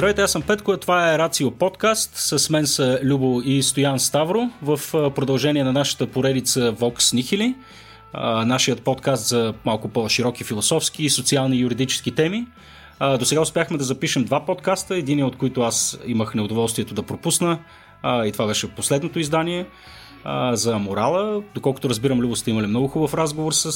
Здравейте, аз съм Петко, това е Рацио подкаст. С мен са Любо и Стоян Ставро в продължение на нашата поредица Vox Nihili, нашият подкаст за малко по-широки философски, социални и юридически теми. До сега успяхме да запишем два подкаста, един от които аз имах неудоволствието да пропусна и това беше последното издание а, за морала. Доколкото разбирам, Любо сте имали много хубав разговор с,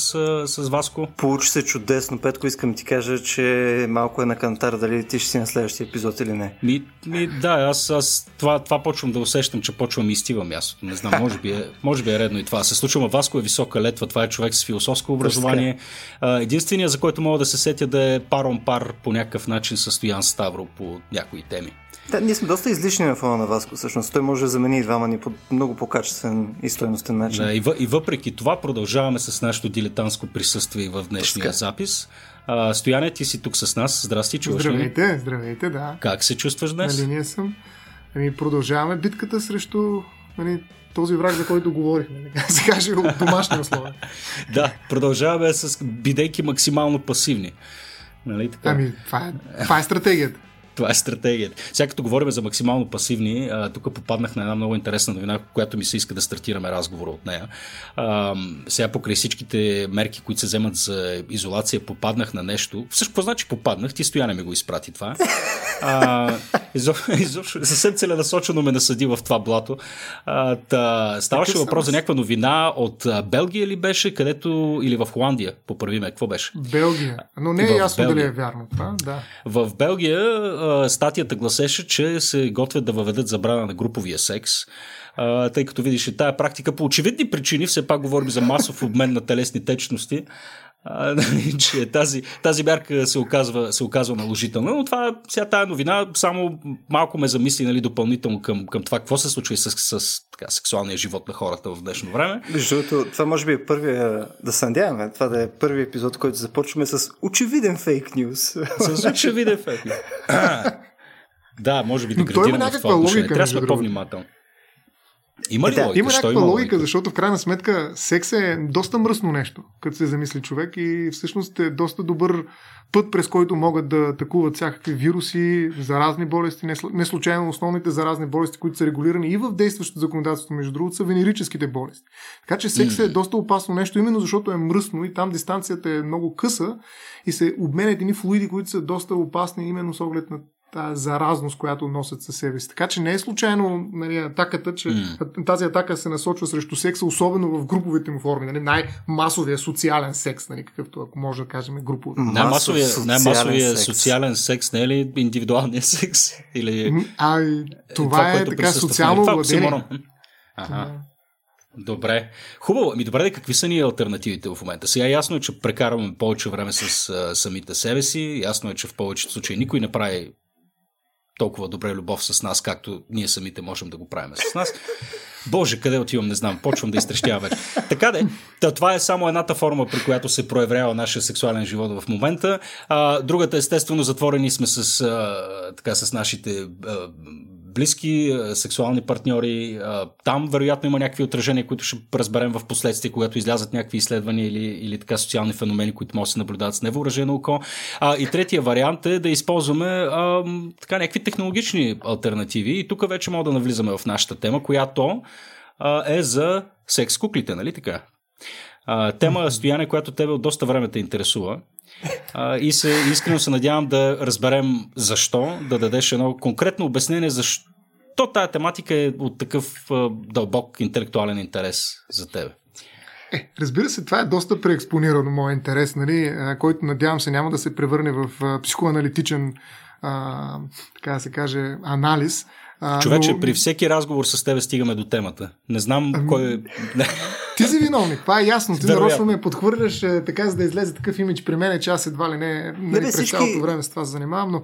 с Васко. Получи се чудесно, Петко. Искам ти кажа, че малко е на кантар дали ти ще си на следващия епизод или не. Ми, ми да, аз, аз това, това почвам да усещам, че почвам и изтива мястото. Не знам, може би, е, може би е редно и това. Се случва, Васко е висока летва, това е човек с философско образование. Единственият, за който мога да се сетя да е парон пар по някакъв начин състоян Ставро по някои теми. Да, ние сме доста излишни на фона на Васко, всъщност. Той може да замени и двама ни по много по-качествен и стойностен начин. Да, и, въ, и въпреки това продължаваме с нашето дилетантско присъствие в днешния така. запис. А, Стояне, ти си тук с нас. Здрасти, чуваш Здравейте, ли? здравейте, да. Как се чувстваш днес? На линия съм. Ами продължаваме битката срещу нали, този враг, за който говорихме, да се каже, от домашни условия. да, продължаваме с бидейки максимално пасивни. Нали, така? Ами, това е, това е стратегията. Това е стратегията. Сега като говорим за максимално пасивни, тук попаднах на една много интересна новина, която ми се иска да стартираме разговора от нея. А, сега покрай всичките мерки, които се вземат за изолация, попаднах на нещо. Всъщност, какво значи попаднах? Ти стояне ми го изпрати това. А, изобщо, съвсем целенасочено ме насъди в това блато. А, та, ставаше въпрос за някаква новина от Белгия ли беше, където или в Холандия, поправи ме, какво беше? Белгия. Но не е ясно Белгия. дали е вярно това. Да. В Белгия статията гласеше, че се готвят да въведат забрана на груповия секс. Тъй като видиш тая практика по очевидни причини, все пак говорим за масов обмен на телесни течности, а, нали, че тази, тази мярка се оказва, се оказва наложителна. Но това, сега тая новина само малко ме замисли нали, допълнително към, към това, какво се случва и с, с така, сексуалния живот на хората в днешно време. Между другото, това може би е първия, да се надяваме, това да е първият епизод, който започваме с очевиден фейк нюз. С очевиден фейк нюз. Да, може би да градираме в това отношение. Трябва да сме по-внимателни. Има ли е, логика? Има някаква има логика, защото в крайна сметка секс е доста мръсно нещо, като се замисли човек и всъщност е доста добър път, през който могат да атакуват всякакви вируси, заразни болести, не случайно основните заразни болести, които са регулирани и в действащото законодателство, между другото, са венерическите болести. Така че секс е доста опасно нещо, именно защото е мръсно и там дистанцията е много къса и се обменят едни флуиди, които са доста опасни именно с оглед на тази заразност, която носят със себе си. Така че не е случайно нали, атаката, че mm. тази атака се насочва срещу секса, особено в груповите му форми. Нали, най-масовия социален секс, нали, какъвто ако може да кажем групово. Най-масовия, най-масовия секс. социален секс, не е ли индивидуалният секс? Или... А, това, това е така социално владение. Ага. Добре. Хубаво. Ами добре, какви са ни альтернативите в момента? Сега ясно е, че прекарваме повече време с а, самите себе си. Ясно е, че в повечето случаи никой не прави толкова добре любов с нас, както ние самите можем да го правим с нас. Боже, къде отивам, не знам, почвам да изтрещявам вече. Така де, това е само едната форма, при която се проявява нашия сексуален живот в момента. А, другата, естествено, затворени сме с, а, така, с нашите а, близки, сексуални партньори. Там вероятно има някакви отражения, които ще разберем в последствие, когато излязат някакви изследвания или, или така социални феномени, които може да се наблюдават с невъоръжено око. И третия вариант е да използваме така някакви технологични альтернативи. И тук вече мога да навлизаме в нашата тема, която е за секс куклите, нали така? Тема стояне, която тебе от доста време те интересува. А, и се, искрено се надявам да разберем защо, да дадеш едно конкретно обяснение защо тая тематика е от такъв дълбок интелектуален интерес за тебе. Е, разбира се, това е доста преекспонирано моят интерес, нали, който надявам се няма да се превърне в психоаналитичен а, така да се каже, анализ. А, Човече, но... при всеки разговор с тебе стигаме до темата. Не знам ами... кой е... Ти си виновник, това е ясно. Ти нарочно ме подхвърляш е, така, за да излезе такъв имидж при мен, че аз едва ли не, не, не през всички... цялото време с това се занимавам, но...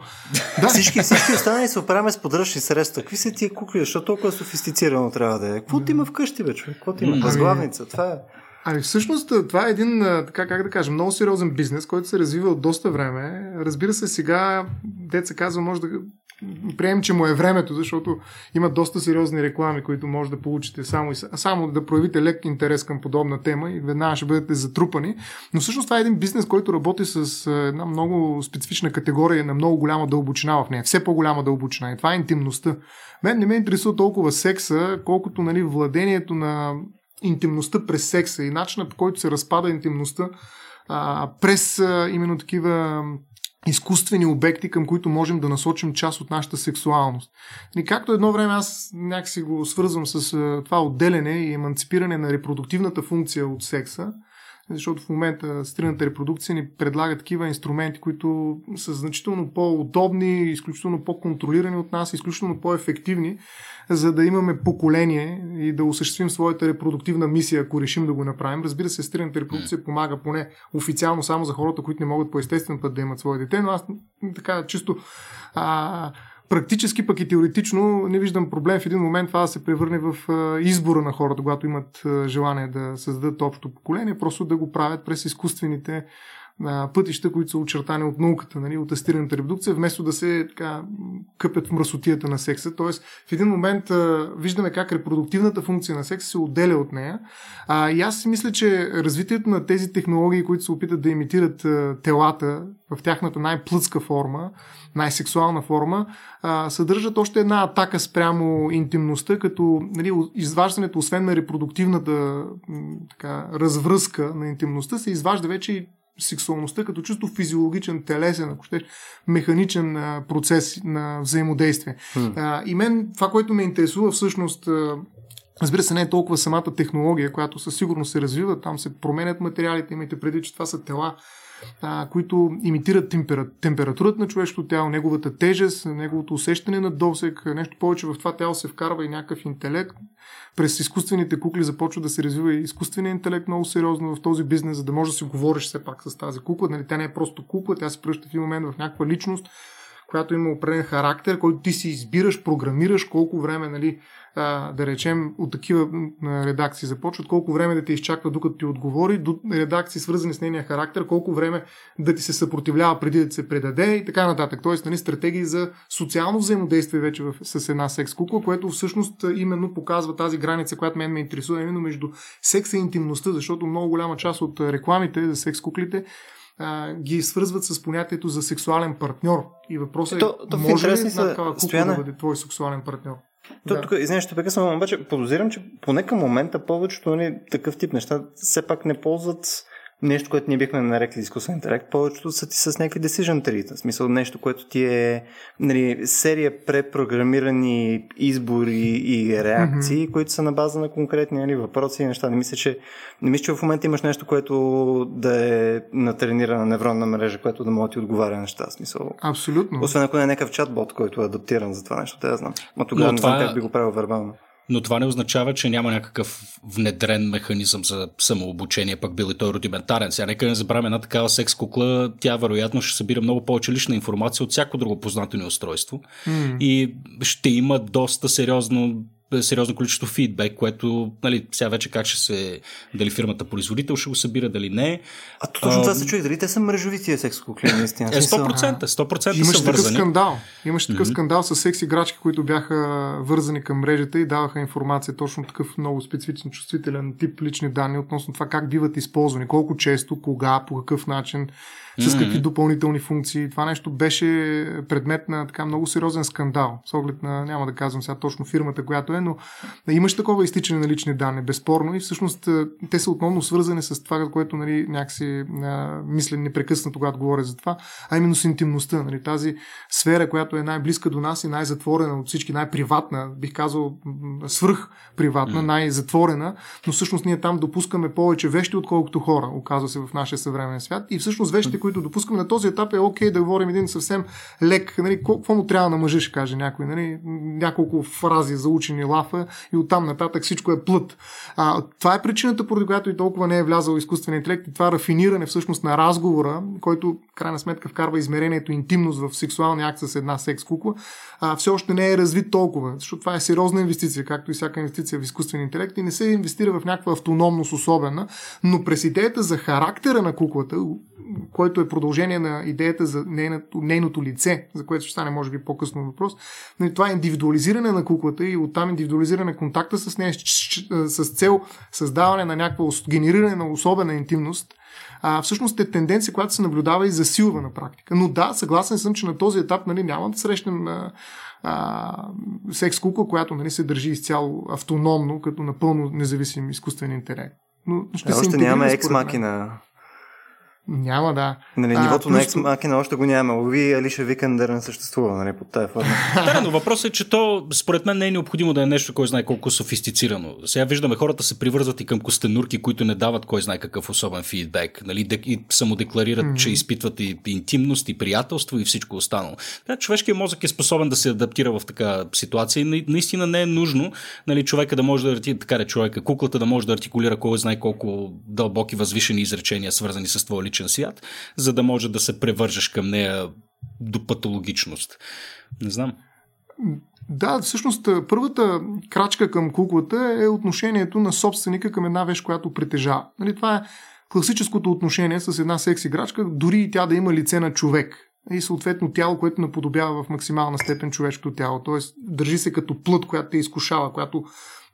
Да. Всички, всички останали се оправяме с подръчни средства. Какви са тия кукли? Защо толкова софистицирано трябва да е? Какво ти има вкъщи, бе, човек? Какво ти има? Възглавница. Това е... Ами всъщност това е един, така как да кажа, много сериозен бизнес, който се развива от доста време. Разбира се, сега, деца казва, може да приемем, че му е времето, защото има доста сериозни реклами, които може да получите само, и, само да проявите лек интерес към подобна тема и веднага ще бъдете затрупани. Но всъщност това е един бизнес, който работи с една много специфична категория на много голяма дълбочина в нея. Все по-голяма дълбочина. И това е интимността. Мен не ме интересува толкова секса, колкото нали, владението на интимността през секса и начина по който се разпада интимността а, през а, именно такива изкуствени обекти, към които можем да насочим част от нашата сексуалност. И както едно време аз някакси го свързвам с това отделяне и еманципиране на репродуктивната функция от секса, защото в момента стрината репродукция ни предлага такива инструменти, които са значително по-удобни, изключително по-контролирани от нас, изключително по-ефективни, за да имаме поколение и да осъществим своята репродуктивна мисия, ако решим да го направим. Разбира се, стрината репродукция помага поне официално само за хората, които не могат по естествен път да имат свое дете, но аз така чисто а, практически пък и теоретично не виждам проблем в един момент това да се превърне в избора на хората, когато имат желание да създадат общо поколение, просто да го правят през изкуствените пътища, които са очертани от науката, нали, от астираната репродукция, вместо да се така, къпят в мръсотията на секса. Тоест, в един момент а, виждаме как репродуктивната функция на секса се отделя от нея. А, и аз мисля, че развитието на тези технологии, които се опитат да имитират а, телата в тяхната най-плътска форма, най-сексуална форма, а, съдържат още една атака спрямо интимността, като нали, изваждането, освен на репродуктивната така, развръзка на интимността, се изважда вече и сексуалността като чисто физиологичен, телесен, ако ще, механичен а, процес на взаимодействие. Mm. А, и мен това, което ме интересува всъщност Разбира се, не е толкова самата технология, която със сигурност се развива, там се променят материалите, имайте преди, че това са тела, а, които имитират темпера, температурата на човешкото тяло, неговата тежест, неговото усещане на досек, нещо повече в това тяло се вкарва и някакъв интелект. През изкуствените кукли започва да се развива и изкуственият интелект много сериозно в този бизнес, за да можеш да си говориш все пак с тази кукла. Нали, тя не е просто кукла, тя се пръща в един момент в някаква личност, която има определен характер, който ти си избираш, програмираш колко време нали, а, да речем, от такива редакции започват, колко време да те изчаква докато ти отговори, до редакции свързани с нейния характер, колко време да ти се съпротивлява преди да се предаде и така нататък. Тоест, нали, стратегии за социално взаимодействие вече в, с една секс кукла, което всъщност именно показва тази граница, която мен ме интересува, именно между секса и интимността, защото много голяма част от рекламите за секс куклите ги свързват с понятието за сексуален партньор. И въпросът е, то, то може ли една такава кукла да бъде твой сексуален партньор? То, да. тук, извиня, ще прекъсвам, обаче подозирам, че поне към момента повечето нали, такъв тип неща все пак не ползват нещо, което ние бихме нарекли изкуствен интелект, повечето са ти с някакви decision tree. В смисъл нещо, което ти е нали, серия препрограмирани избори и реакции, mm-hmm. които са на база на конкретни нали, въпроси и неща. Не мисля, че, не мисля, че в момента имаш нещо, което да е натренирана невронна мрежа, което да може да ти отговаря на неща. В смисъл. Абсолютно. Освен ако не е някакъв чатбот, който е адаптиран за това нещо, да я знам. Но тогава Но не това... знам как би го правил вербално но това не означава, че няма някакъв внедрен механизъм за самообучение, пък бил и той рудиментарен. Сега нека не забравяме една такава секс кукла, тя вероятно ще събира много повече лична информация от всяко друго познато ни устройство mm. и ще има доста сериозно сериозно количество фидбек, което, нали, сега вече как ще се, дали фирмата производител ще го събира, дали не. А то точно това се чуи, дали те са мрежови тия секс кукли, наистина. Е, 100%, 100% Имаше са такъв скандал. Имаше такъв mm-hmm. скандал с секс играчки, които бяха вързани към мрежата и даваха информация, точно такъв много специфичен, чувствителен тип лични данни относно това как биват използвани, колко често, кога, по какъв начин с какви mm-hmm. допълнителни функции. Това нещо беше предмет на така много сериозен скандал, с оглед на, няма да казвам сега точно фирмата, която е, но имаш такова изтичане на лични данни, безспорно, и всъщност те са отново свързани с това, което нали, някакси а, мисля непрекъснато, когато говоря за това, а именно с интимността. Нали, тази сфера, която е най-близка до нас и най-затворена от всички, най-приватна, бих казал свръх приватна, mm. най-затворена, но всъщност ние там допускаме повече вещи, отколкото хора, оказва се в нашия съвременен свят. И всъщност вещите, които допускаме на този етап е окей да говорим един съвсем лек, нали, какво му трябва на мъжа, ще каже някой, нали, няколко фрази за учени лафа и оттам нататък всичко е плът. А, това е причината, поради която и толкова не е влязал изкуствен интелект и това рафиниране всъщност на разговора, който крайна сметка вкарва измерението интимност в сексуалния акт с една секс кукла, а, все още не е развит толкова, защото това е сериозна инвестиция, както и всяка инвестиция в изкуствен интелект и не се инвестира в някаква автономност особена, но през идеята за характера на куклата, който е продължение на идеята за нейното, нейното лице, за което ще стане може би по-късно въпрос, но това е индивидуализиране на куклата и оттам индивидуализиране контакта с нея с цел създаване на някаква генериране на особена интимност, а, всъщност е тенденция, която се наблюдава и засилва на практика. Но да, съгласен съм, че на този етап нали, няма да срещнем а, а, секс кукла, която нали, се държи изцяло автономно, като напълно независим изкуствен интелект. Но ще е, още нямаме екс-макина няма, да. Нали, нивото а, на Ex Machina още го няма. Лови Алиша Викендер не съществува нали, под тази форма. да, но въпросът е, че то според мен не е необходимо да е нещо, кой знае колко софистицирано. Сега виждаме хората се привързват и към костенурки, които не дават кой знае какъв особен фидбек. Нали, и самодекларират, mm-hmm. че изпитват и интимност, и приятелство, и всичко останало. Да, човешкият мозък е способен да се адаптира в така ситуация и наистина не е нужно нали, човека да може да така да човека, куклата да може да артикулира кой знае колко дълбоки възвишени изречения, свързани с твоя личен свят, за да може да се превържеш към нея до патологичност. Не знам. Да, всъщност първата крачка към куклата е отношението на собственика към една вещ, която притежава. Нали, това е класическото отношение с една секс играчка, дори и тя да има лице на човек. И съответно тяло, което наподобява в максимална степен човешкото тяло. Тоест държи се като плът, която те изкушава, която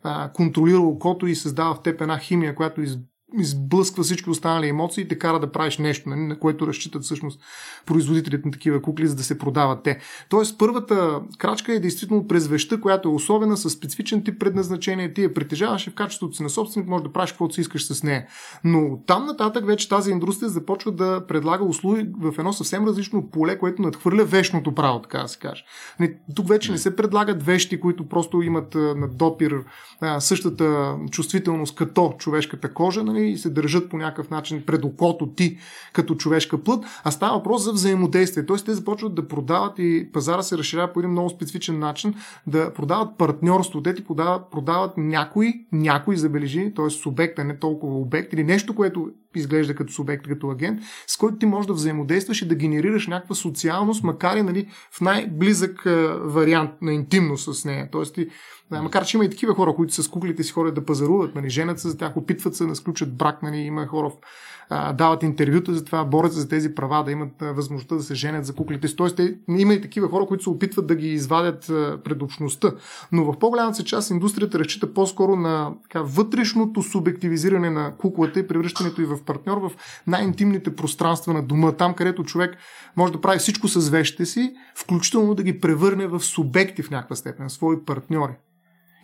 а, контролира окото и създава в теб една химия, която из, изблъсква всички останали емоции и те кара да правиш нещо, нали, на което разчитат всъщност производителите на такива кукли, за да се продават те. Тоест, първата крачка е действително през веща, която е особена, с специфичен тип предназначение, ти я притежаваш в качеството си на собственик може да правиш каквото си искаш с нея. Но там нататък вече тази индустрия започва да предлага услуги в едно съвсем различно поле, което надхвърля вечното право, така да се каже. Нали, тук вече не се предлагат вещи, които просто имат на допир същата чувствителност като човешката кожа, нали, и се държат по някакъв начин пред окото ти като човешка плът, а става въпрос за взаимодействие. Тоест те започват да продават и пазара се разширява по един много специфичен начин, да продават партньорство. Те ти продават, продават някой, някой забележи, т.е. субект, а не толкова обект или нещо, което изглежда като субект, като агент, с който ти можеш да взаимодействаш и да генерираш някаква социалност, макар и нали, в най-близък вариант на интимност с нея. Тоест ти да, макар, че има и такива хора, които с куклите си ходят да пазаруват, нали, женят се за тях, опитват се да сключат брак, нали, има хора, дават интервюта за това, борят за тези права, да имат възможността да се женят за куклите. Тоест, има и такива хора, които се опитват да ги извадят а, пред общността. Но в по-голямата част индустрията разчита по-скоро на така, вътрешното субективизиране на куклата и превръщането и в партньор в най-интимните пространства на дома, там където човек може да прави всичко с вещите си, включително да ги превърне в субекти в някаква степен, свои партньори.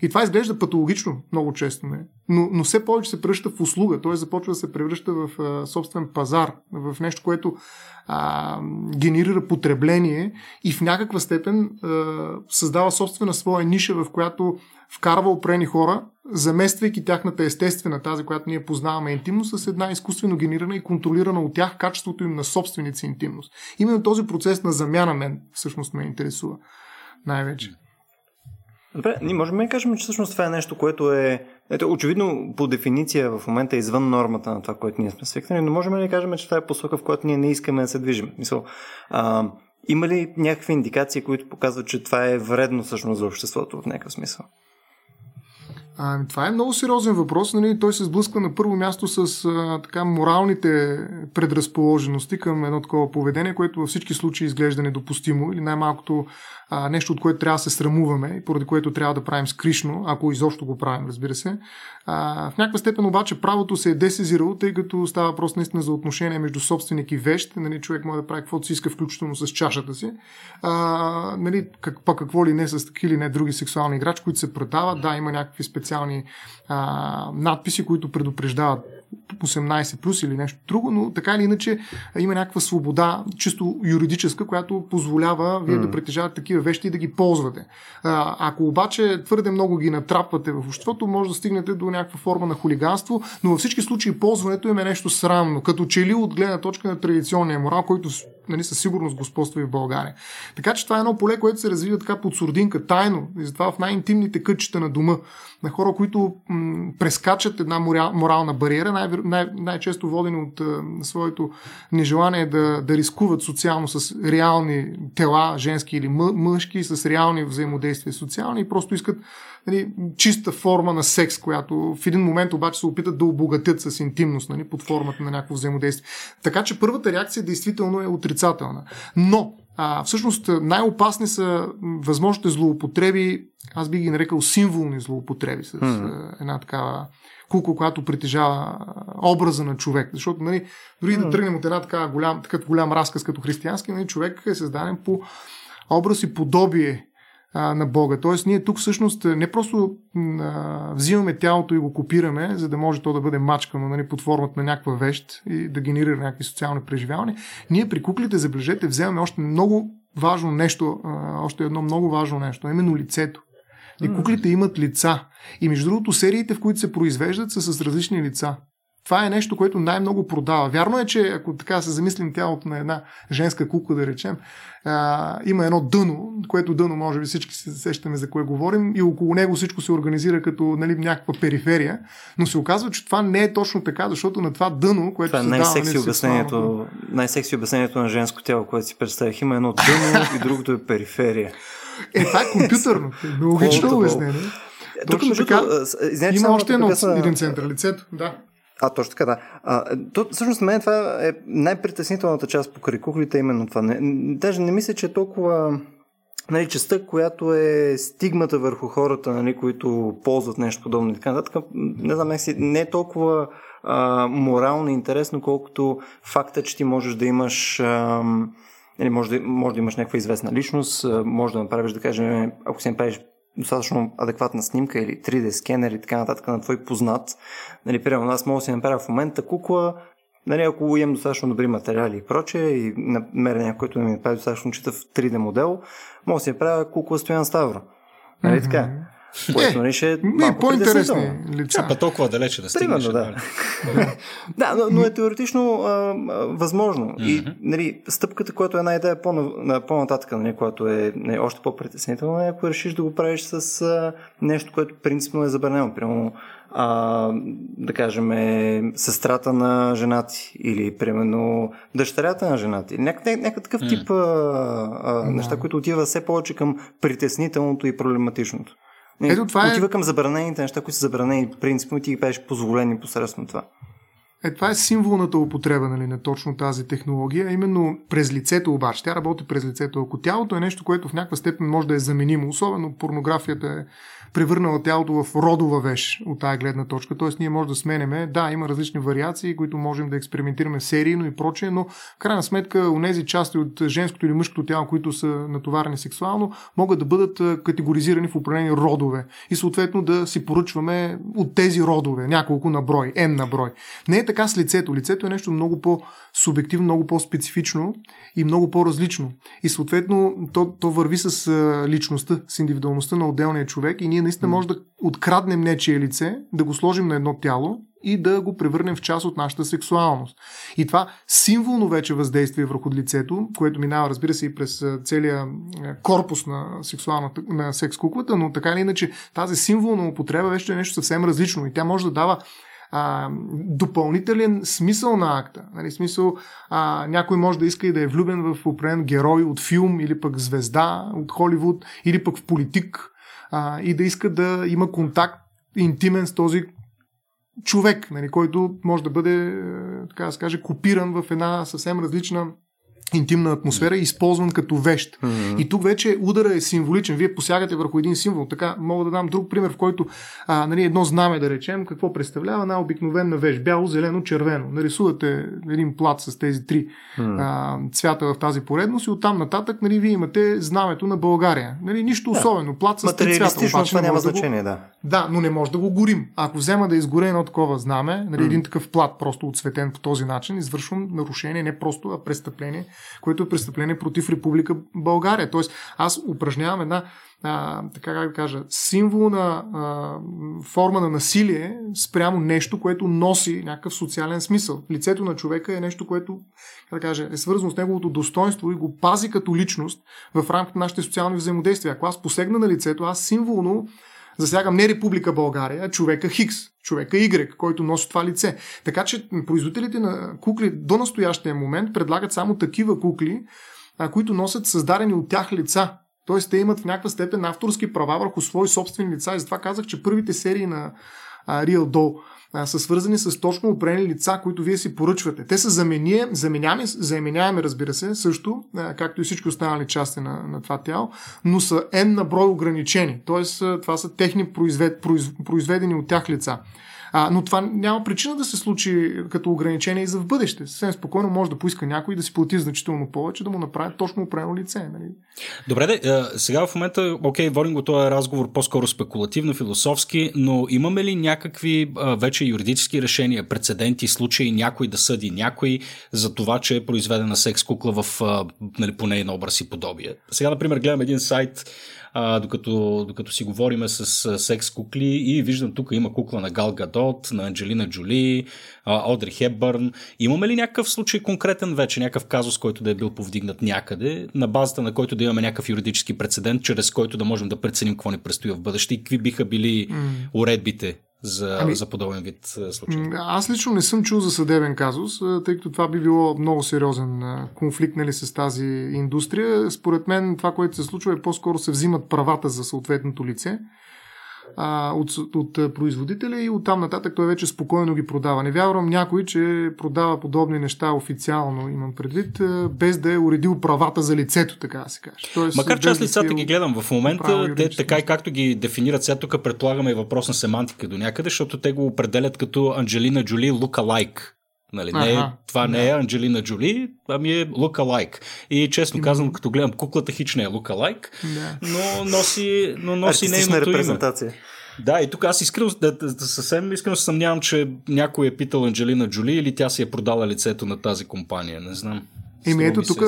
И това изглежда патологично много често. Не? Но, но все повече се превръща в услуга, т.е. започва да се превръща в а, собствен пазар, в нещо, което а, генерира потребление и в някаква степен а, създава собствена своя ниша, в която вкарва опрени хора, замествайки тяхната естествена, тази, която ние познаваме интимност, с една изкуствено генерирана и контролирана от тях качеството им на собственици интимност. Именно този процес на замяна мен всъщност ме интересува най-вече. Добре, ние можем да кажем, че всъщност това е нещо, което е ето, очевидно по дефиниция в момента е извън нормата на това, което ние сме свикнали, но можем да кажем, че това е посока, в която ние не искаме да се движим? Мисъл, а, има ли някакви индикации, които показват, че това е вредно всъщност за обществото в някакъв смисъл? А, това е много сериозен въпрос. Нали? Той се сблъсква на първо място с а, така моралните предразположености към едно такова поведение, което във всички случаи изглежда недопустимо или най-малкото а, нещо, от което трябва да се срамуваме и поради което трябва да правим скришно, ако изобщо го правим, разбира се. А, в някаква степен обаче правото се е десезирало, тъй като става въпрос наистина за отношение между собственик и вещ. Нали, човек може да прави каквото си иска, включително с чашата си. А, нали, как, па какво ли не с такива или не други сексуални играчи, които се продават. Да, има някакви специални а, надписи, които предупреждават 18 плюс или нещо друго, но така или иначе има някаква свобода, чисто юридическа, която позволява вие mm. да притежавате такива вещи и да ги ползвате. А, ако обаче твърде много ги натрапвате в обществото, може да стигнете до някаква форма на хулиганство, но във всички случаи ползването им е нещо срамно, като че ли от гледна точка на традиционния морал, който нали, със сигурност господства и в България. Така че това е едно поле, което се развива така под сурдинка, тайно, и затова в най-интимните кътчета на дома, на хора, които м- прескачат една морална бариера, най- най- най-често водени от а, своето нежелание да, да рискуват социално с реални тела, женски или мъжки, с реални взаимодействия социални и просто искат нали, чиста форма на секс, която в един момент обаче се опитат да обогатят с интимност нали, под формата на някакво взаимодействие. Така че първата реакция действително е отрицателна. Но а, всъщност най-опасни са възможните злоупотреби, аз би ги нарекал символни злоупотреби с mm. една такава кукло, която притежава образа на човек. Защото, нали, дори mm. да тръгнем от една така голям, такъв голям разказ като християнски, нали, човек е създаден по образ и подобие а, на Бога. Тоест, ние тук всъщност не просто а, взимаме тялото и го копираме, за да може то да бъде мачкано нали, под формата на някаква вещ и да генерира някакви социални преживявания. Ние при куклите, забележете, вземаме още много важно нещо, а, още едно много важно нещо, именно лицето. И куклите имат лица. И между другото, сериите, в които се произвеждат, са с различни лица. Това е нещо, което най-много продава. Вярно е, че ако така се замислим тялото на една женска кукла, да речем, а, има едно дъно, което дъно, може би всички се сещаме за кое говорим, и около него всичко се организира като нали, някаква периферия, но се оказва, че това не е точно така, защото на това дъно, което това е най-секси, нали, обяснението, най-секси обяснението на женско тяло, което си представих. Има едно дъно и другото е периферия. Е, това е компютърно. Логично обяснение. Тук, така, има още едно, един център, лицето. Да. А, точно така, да. А, то, всъщност, мен това е най-притеснителната част покрай куклите, именно това. Не, даже не мисля, че е толкова нали, частта, която е стигмата върху хората, нали, които ползват нещо подобно и така нататък, не знам, не е толкова а, морално интересно, колкото факта, че ти можеш да имаш а, нали, може, да, може да имаш някаква известна личност, може да направиш, да кажем, ако си направиш достатъчно адекватна снимка или 3D скенер и така нататък на твой познат. Нали, примерно, аз мога да си направя в момента кукла, нали, ако имам достатъчно добри материали и прочее и намеря някой, който ми направи достатъчно читав 3D модел, мога да си направя кукла Стоян Ставро. Нали mm-hmm. така? Което нали ще е малко по-интересни лица. Па толкова далече да стигнеш. Примерно, да. да, но, но е теоретично а, а, възможно. Mm-hmm. И нали, стъпката, която е една идея по, по-нататък, нали, която е нали, още по-притеснителна, е ако решиш да го правиш с а, нещо, което принципно е забранено. Примерно, а, да кажем, е сестрата на жена ти или, примерно, дъщерята на жена ти. Някакъв няк, такъв тип а, а, неща, които отива все повече към притеснителното и проблематичното. Ето, това е... Отива към забранените неща, които са забранени принципно и ти ги правиш позволени посредством това. Е, това е символната употреба нали, на точно тази технология, именно през лицето обаче. Тя работи през лицето. Ако тялото е нещо, което в някаква степен може да е заменимо, особено порнографията е превърнала тялото в родова вещ от тази гледна точка. Тоест ние може да сменеме, да, има различни вариации, които можем да експериментираме серийно и прочее, но в крайна сметка у нези части от женското или мъжкото тяло, които са натоварени сексуално, могат да бъдат категоризирани в определени родове и съответно да си поръчваме от тези родове, няколко на брой, N на брой. Не е така с лицето. Лицето е нещо много по-субективно, много по-специфично и много по-различно. И съответно то, то върви с личността, с индивидуалността на отделния човек и ние наистина може да откраднем нечие лице, да го сложим на едно тяло и да го превърнем в част от нашата сексуалност. И това символно вече въздействие върху лицето, което минава, разбира се, и през целия корпус на, сексуалната, на секс куклата, но така или иначе тази символна употреба вече е нещо съвсем различно и тя може да дава а, допълнителен смисъл на акта. Нали, смисъл, а, някой може да иска и да е влюбен в определен герой от филм или пък звезда от Холивуд или пък в политик а, и да иска да има контакт интимен с този човек, нали, който може да бъде, е, така да се каже, копиран в една съвсем различна интимна атмосфера, използван като вещ. Mm-hmm. И тук вече удара е символичен. Вие посягате върху един символ. Така мога да дам друг пример, в който а, нали, едно знаме, да речем, какво представлява една обикновена вещ. Бяло, зелено, червено. Нарисувате един плат с тези три mm-hmm. а, цвята в тази поредност и оттам нататък нали, вие имате знамето на България. Нали, нищо да. особено. Плат с три цвята. Обаче, това няма значение, да. Да, но не може да го горим. Ако взема да изгоря едно такова знаме, нали, mm-hmm. един такъв плат, просто отсветен по този начин, извършвам нарушение, не просто, а престъпление което е престъпление против Република България. Тоест, аз упражнявам една, а, така как да кажа, символна а, форма на насилие спрямо нещо, което носи някакъв социален смисъл. Лицето на човека е нещо, което как да кажа, е свързано с неговото достоинство и го пази като личност в рамките на нашите социални взаимодействия. Ако аз посегна на лицето, аз символно Засягам не Република България, а човека Хикс, човека Y, който носи това лице. Така че производителите на кукли до настоящия момент предлагат само такива кукли, които носят създадени от тях лица. Тоест, те имат в някаква степен авторски права върху свои собствени лица. И затова казах, че първите серии на а, Real Doll са свързани с точно определени лица, които вие си поръчвате. Те са заменяеми, заменяеми, заменяеми разбира се, също, както и всички останали части на, на това тяло, но са N на брой ограничени. Тоест, това са техни произвед, произ, произведени от тях лица. А, но това няма причина да се случи като ограничение и за в бъдеще. Съвсем спокойно може да поиска някой да си плати значително повече, да му направи точно определено лице. Нали? Добре, де, сега в момента, окей, водим го този разговор по-скоро спекулативно, философски, но имаме ли някакви вече юридически решения, прецеденти, случаи, някой да съди някой за това, че е произведена секс кукла в нали, поне на образ и подобие? Сега, например, гледам един сайт, а, докато, докато си говориме с секс кукли и виждам тук има кукла на Гал Гадот, на Анджелина Джоли, а, Одри Хепбърн. Имаме ли някакъв случай конкретен вече, някакъв казус, който да е бил повдигнат някъде, на базата на който да имаме някакъв юридически прецедент, чрез който да можем да преценим какво ни предстои в бъдеще и какви биха били mm. уредбите за, ами, за подобен вид случай? Аз лично не съм чул за съдебен казус, тъй като това би било много сериозен конфликт нали, с тази индустрия. Според мен това, което се случва е по-скоро се взимат правата за съответното лице а, от, от производителя и оттам нататък той вече спокойно ги продава. Не вярвам някой, че продава подобни неща официално, имам предвид, без да е уредил правата за лицето, така да се каже. Тоест, Макар че аз лицата ги гледам в момента, те така и както ги дефинират, сега тук предполагаме и въпрос на семантика до някъде, защото те го определят като Анджелина Джоли лука-лайк. Нали, не, ага, това не е Анджелина Джоли, ами е лука-лайк. И честно казвам, като гледам куклата, хич не е лука-лайк, да. но носи, но носи нейното репрезентация. Име. Да, и тук аз искрено, да, да, да, съвсем искрено се съмнявам, че някой е питал Анджелина Джоли или тя си е продала лицето на тази компания. Не знам. Еми ето тук,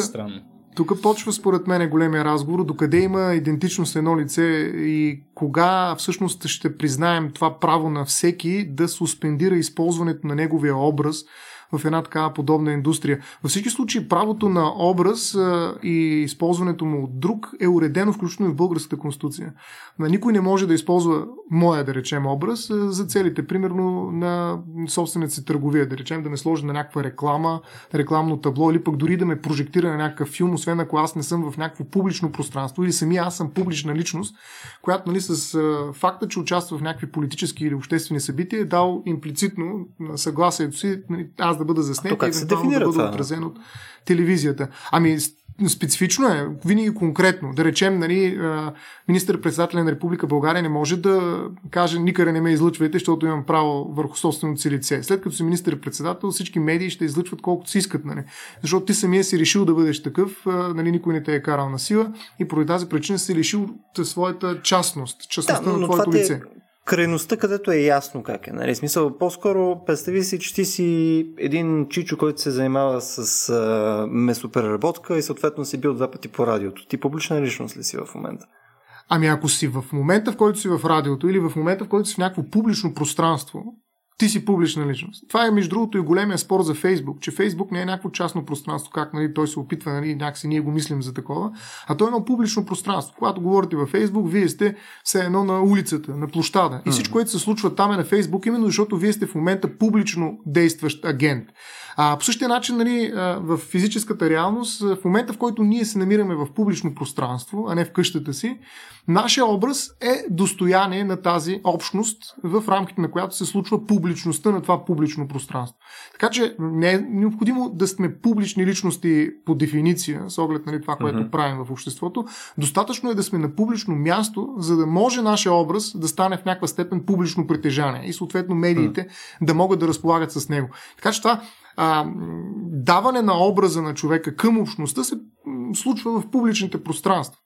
тук почва според мен големия разговор, докъде има идентичност едно лице и кога всъщност ще признаем това право на всеки да суспендира използването на неговия образ в една такава подобна индустрия. Във всички случаи правото на образ и използването му от друг е уредено включително и в българската конституция. Никой не може да използва моя, да речем, образ за целите, примерно на собствената си търговия, да речем, да ме сложи на някаква реклама, рекламно табло или пък дори да ме прожектира на някакъв филм, освен ако аз не съм в някакво публично пространство или самия аз съм публична личност, която нали, с факта, че участва в някакви политически или обществени събития, е дал имплицитно на съгласието си нали, аз да бъда заснет и евентуално да бъда отразен от телевизията. Ами специфично е, винаги конкретно. Да речем, нали, министър-председателя на Република България не може да каже никъде не ме излъчвайте, защото имам право върху собственото си лице. След като си министър-председател, всички медии ще излъчват колкото си искат. Нали. Защото ти самия си решил да бъдеш такъв, нали, никой не те е карал на сила и поради тази причина си лишил своята частност, частността да, на твоето лице. Е крайността, където е ясно как е. Нали? Смисъл, по-скоро представи си, че ти си един чичо, който се занимава с а, месопереработка и съответно си бил два пъти по радиото. Ти публична личност ли си в момента? Ами ако си в момента, в който си в радиото или в момента, в който си в някакво публично пространство, ти си публична личност. Това е, между другото, и големия спор за Фейсбук, че Фейсбук не е някакво частно пространство, как нали, той се опитва, нали, някакси ние го мислим за такова, а то е едно публично пространство. Когато говорите във Фейсбук, вие сте все едно на улицата, на площада. И всичко, което се случва там е на Фейсбук, именно защото вие сте в момента публично действащ агент. А по същия начин, нали, в физическата реалност, в момента в който ние се намираме в публично пространство, а не в къщата си, нашия образ е достояние на тази общност, в рамките на която се случва публичността на това публично пространство. Така че не е необходимо да сме публични личности по дефиниция, с оглед нали, това, което uh-huh. правим в обществото. Достатъчно е да сме на публично място, за да може нашия образ да стане в някаква степен публично притежание и съответно медиите uh-huh. да могат да разполагат с него. Така че това а, даване на образа на човека към общността се случва в публичните пространства.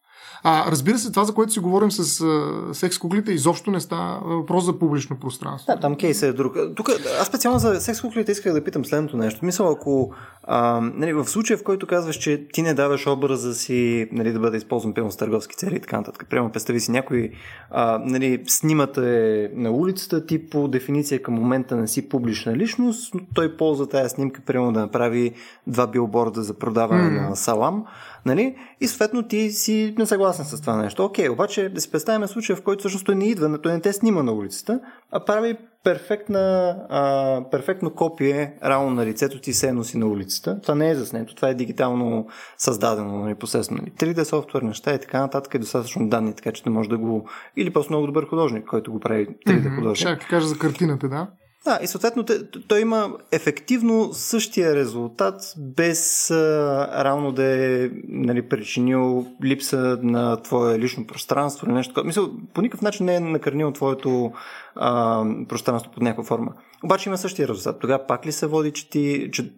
А, разбира се, това, за което си говорим с секс куклите, изобщо не става въпрос за публично пространство. Да, там кейсът е друг. Тук, аз специално за секс куклите исках да питам следното нещо. Мисля, ако А, нали, в случая, в който казваш, че ти не даваш образа си нали, да бъде използван пълно с търговски цели и така нататък. Прямо представи си някой а, нали, снимата е на улицата, ти по дефиниция към момента не си публична личност, но той ползва тази снимка, прямо да направи два билборда за продаване mm. на салам. Нали? И съответно ти си несъгласен с това нещо. Окей, обаче да си представим случая, в който всъщност той не идва, той не те снима на улицата, а прави перфектна, а, перфектно копие равно на лицето ти се носи на улицата. Това не е заснето, това е дигитално създадено, нали, посредством нали, 3D софтуер, неща и така нататък е достатъчно данни, така че не може да го... Или просто много добър художник, който го прави 3D mm-hmm. художник. Ще кажа за картината, да? Да, и съответно той има ефективно същия резултат, без а, равно да е нали, причинил липса на твое лично пространство или нещо. Мисля, по никакъв начин не е накърнил твоето а, пространство под някаква форма. Обаче има същия резултат. Тогава пак ли се води, че, ти, че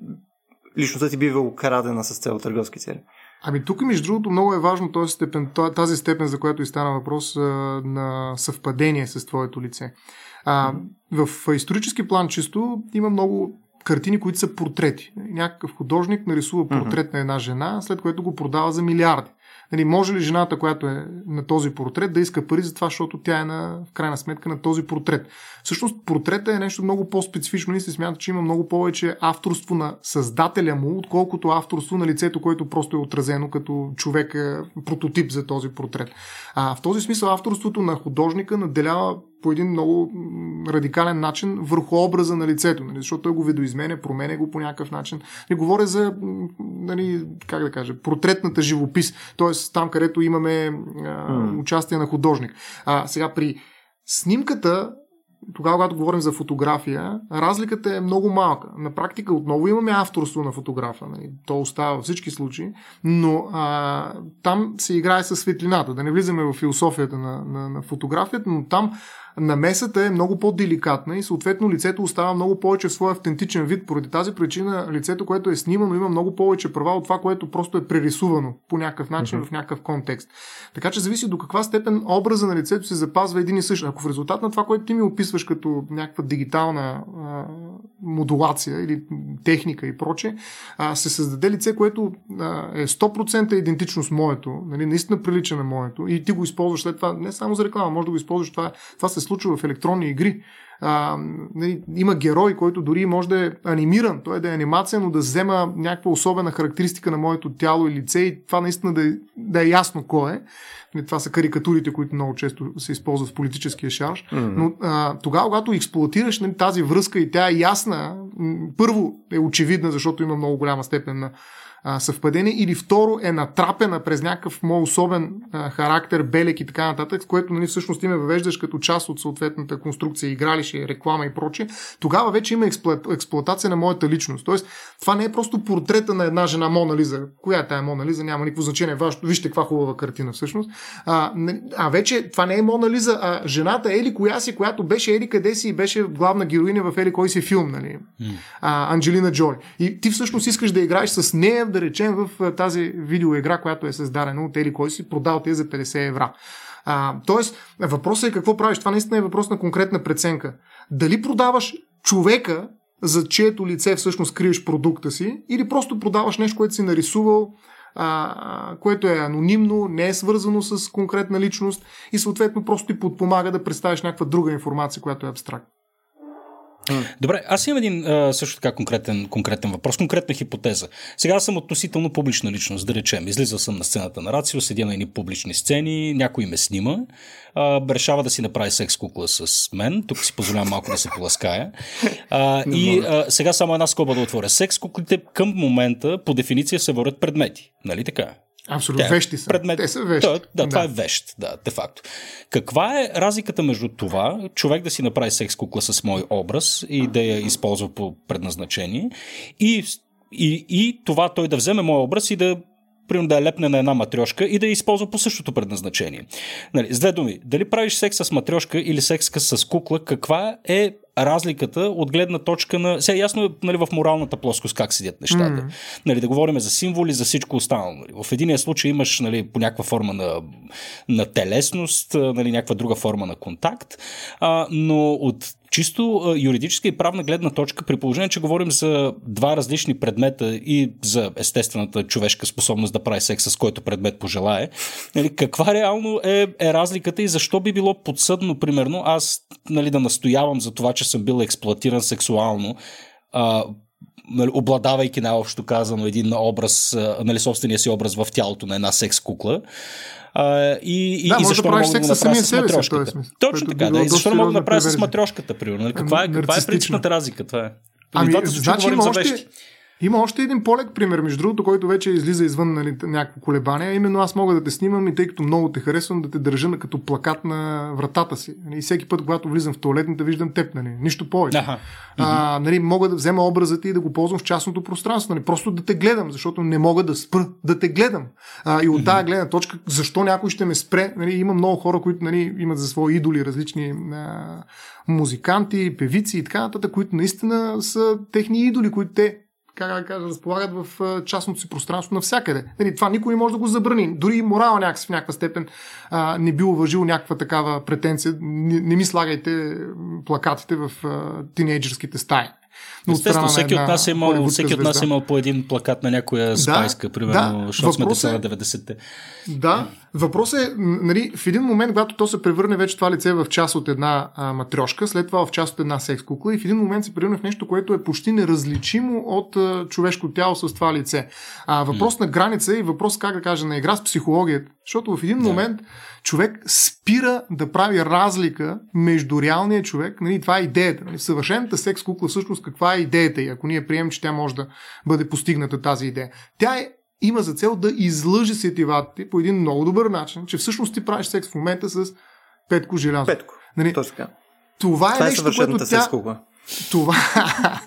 личността ти бива украдена с цел търговски цели? Ами тук, между другото, много е важно този степен, тази степен, за която и стана въпрос на съвпадение с твоето лице. А, в исторически план чисто има много картини, които са портрети. Някакъв художник нарисува портрет на една жена, след което го продава за милиарди. Нали, може ли жената, която е на този портрет, да иска пари за това, защото тя е на, в крайна сметка на този портрет? Всъщност, портрета е нещо много по-специфично и се смята, че има много повече авторство на създателя му, отколкото авторство на лицето, което просто е отразено като човек, прототип за този портрет. А в този смисъл авторството на художника наделява по един много радикален начин върху образа на лицето, нали, защото той го видоизменя, променя го по някакъв начин. Не говоря за, нали, как да кажа, портретната живопис, т.е. там, където имаме а, mm. участие на художник. А сега при снимката тогава, когато говорим за фотография, разликата е много малка. На практика отново имаме авторство на фотографа. Нали? То остава във всички случаи, но а, там се играе с светлината. Да не влизаме в философията на, на, на фотографията, но там намесата е много по-деликатна и съответно лицето остава много повече в своя автентичен вид. Поради тази причина лицето, което е снимано, има много повече права от това, което просто е прерисувано по някакъв начин, mm-hmm. в някакъв контекст. Така че зависи до каква степен образа на лицето се запазва един и същ. Ако в резултат на това, което ти ми описваш като някаква дигитална а, модулация или техника и проче, а, се създаде лице, което а, е 100% идентично с моето, нали, наистина прилича на моето и ти го използваш след това не само за реклама, може да го използваш това, това се случва в електронни игри. А, нали, има герой, който дори може да е анимиран, той е да е анимация, но да взема някаква особена характеристика на моето тяло и лице и това наистина да е, да е ясно кой е. Нали, това са карикатурите, които много често се използват в политическия шарж. Mm-hmm. Но а, тогава, когато експлуатираш нали, тази връзка и тя е ясна, първо е очевидна, защото има много голяма степен на а, съвпадение, или второ е натрапена през някакъв мой особен а, характер, белек и така нататък, с което нали, всъщност ти ме въвеждаш като част от съответната конструкция, игралище, реклама и прочее, тогава вече има експлуат, експлуатация на моята личност. Тоест, това не е просто портрета на една жена Мона Лиза. Коя е тая Мона Лиза? Няма никакво значение. Важно, вижте каква хубава картина всъщност. А, а вече това не е Мона Лиза, а жената Ели коя си, която беше Ели къде си и беше главна героиня в Ели кой си филм, нали? Mm. А, Анджелина Джоли. И ти всъщност искаш да играеш с нея да речем, в тази видеоигра, която е създадена от Ели кой си, продал ти за 50 евра. А, тоест, въпросът е какво правиш. Това наистина е въпрос на конкретна преценка. Дали продаваш човека, за чието лице всъщност криеш продукта си, или просто продаваш нещо, което си нарисувал, а, което е анонимно, не е свързано с конкретна личност и съответно просто ти подпомага да представиш някаква друга информация, която е абстрактна. Добре, аз имам един а, също така конкретен, конкретен въпрос, конкретна хипотеза. Сега съм относително публична личност, да речем. Излизал съм на сцената на Рацио, седя на едни публични сцени, някой ме снима, а, решава да си направи секс кукла с мен. Тук си позволявам малко да се полаская. А, и а, сега само една скоба да отворя. Секс куклите към момента по дефиниция се върят предмети. Нали така? Абсолютно, Тя, вещи са. Предмет... Те са вещи. Да, да, да, това е вещ, да, де факто. Каква е разликата между това, човек да си направи секс кукла с мой образ и да я използва по предназначение и, и, и това той да вземе мой образ и да примерно да я лепне на една матрешка и да я използва по същото предназначение. Нали, с две думи, дали правиш секс с матрешка или секс с кукла, каква е разликата от гледна точка на... Сега ясно е нали, в моралната плоскост как седят нещата. Mm-hmm. Нали, да говорим за символи, за всичко останало. Нали. В единия случай имаш нали, по някаква форма на, на телесност, нали, някаква друга форма на контакт, а, но от чисто юридическа и правна гледна точка, при положение, че говорим за два различни предмета и за естествената човешка способност да прави секс с който предмет пожелае, нали, каква реално е, е разликата и защо би било подсъдно, примерно, аз нали, да настоявам за това, че съм бил експлуатиран сексуално, а, нали, обладавайки най-общо казано един образ, нали, собствения си образ в тялото на една секс кукла. А, и, да, и защо да не мога да го направя с матрешката? Точно така, да. И защо не мога да направя с матрешката, примерно? Нали, каква, е, каква е принципната разлика? Това е. Ами, значи има още, има още един полег пример, между другото, който вече излиза извън нали, някакво колебание. Именно аз мога да те снимам и тъй като много те харесвам, да те държа на като плакат на вратата си. Нали, и всеки път, когато влизам в туалетната, виждам теб. Нали, нищо повече. Аха. А, нали, мога да взема образа ти и да го ползвам в частното пространство. Нали, просто да те гледам, защото не мога да спра да те гледам. А, и от тази гледна точка, защо някой ще ме спре? Нали, има много хора, които нали, имат за свои идоли различни а, музиканти, певици и така нататък, които наистина са техни идоли, които те как да кажа, разполагат в частното си пространство навсякъде. Нали, това никой не може да го забрани. Дори и морала някакси в някаква степен а, не би уважил някаква такава претенция. Не, не ми слагайте плакатите в а, тинейджърските стаи. Естествено, всеки от нас е имал, всеки от нас е имал по един плакат на някоя спайска, да, примерно, защото сме деца на 90-те. Да, въпросът е, нали, в един момент, когато то се превърне вече това лице в част от една а, матрешка, след това в част от една секс кукла и в един момент се превърне в нещо, което е почти неразличимо от а, човешко тяло с това лице. А, въпрос mm. на граница и въпрос, как да кажа, на игра с психологията. Защото в един да. момент човек спира да прави разлика между реалния човек. Нали, това е идеята. Нали, съвършената секс кукла всъщност каква е идеята и ако ние приемем, че тя може да бъде постигната тази идея. Тя е има за цел да излъжи сетивата ти по един много добър начин, че всъщност ти правиш секс в момента с Петко Желязо. Петко. Нали, точно така. Това е, това е нещо, което тя... Това...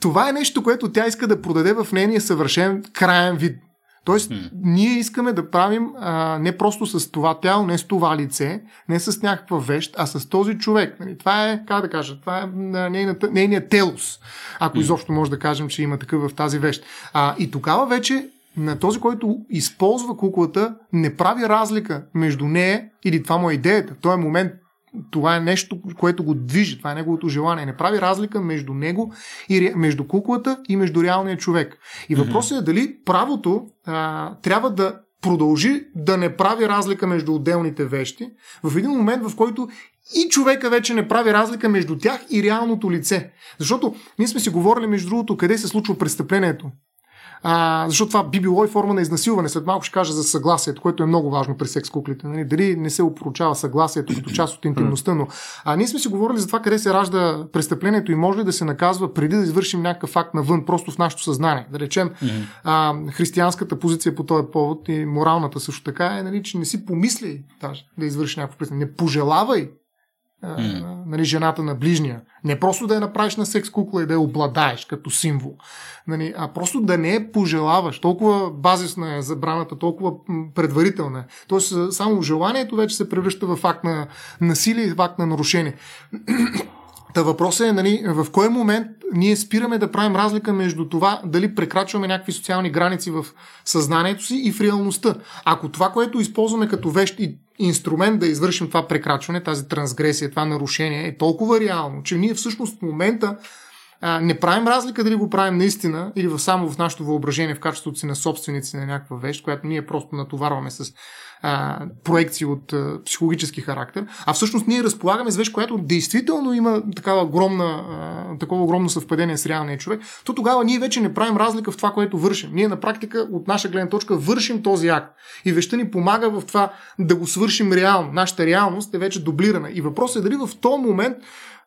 това е нещо, което тя иска да продаде в нейния съвършен крайен вид. Тоест, mm. ние искаме да правим а, не просто с това тяло, не с това лице, не с някаква вещ, а с този човек. Нали? Това е, как да кажа, това е нейната, нейният телос, ако mm. изобщо може да кажем, че има такъв в тази вещ. А, и тогава вече на този, който използва куклата, не прави разлика между нея или това му е идеята. В този момент това е нещо, което го движи, това е неговото желание. Не прави разлика между него и между куклата и между реалния човек. И въпросът е дали правото а, трябва да продължи да не прави разлика между отделните вещи в един момент, в който и човека вече не прави разлика между тях и реалното лице. Защото ние сме си говорили, между другото, къде се случва престъплението а, защото това би било и форма на изнасилване. След малко ще кажа за съгласието, което е много важно при секс куклите. Нали? Дали не се опрочава съгласието като част от интимността, но а, ние сме си говорили за това къде се ражда престъплението и може ли да се наказва преди да извършим някакъв факт навън, просто в нашето съзнание. Да речем, а, християнската позиция по този повод и моралната също така е, нали, че не си помисли даже да извършиш някакво престъпление. Не пожелавай mm. нали, жената на ближния. Не просто да я направиш на секс кукла и да я обладаеш като символ, нали, а просто да не я пожелаваш. Толкова базисна е забраната, толкова предварителна е. Тоест само желанието вече се превръща в факт на насилие и факт на нарушение. Та въпросът е, нали, в кой момент ние спираме да правим разлика между това дали прекрачваме някакви социални граници в съзнанието си и в реалността. Ако това, което използваме като вещ и инструмент да извършим това прекрачване, тази трансгресия, това нарушение е толкова реално, че ние всъщност в момента а, не правим разлика дали го правим наистина или в само в нашето въображение в качеството си на собственици на някаква вещ, която ние просто натоварваме с а, проекции от а, психологически характер, а всъщност ние разполагаме с вещ, която действително има такава огромна, а, такова огромно съвпадение с реалния човек, то тогава ние вече не правим разлика в това, което вършим. Ние на практика от наша гледна точка вършим този акт. И вещта ни помага в това да го свършим реално. Нашата реалност е вече дублирана. И въпросът е дали в този момент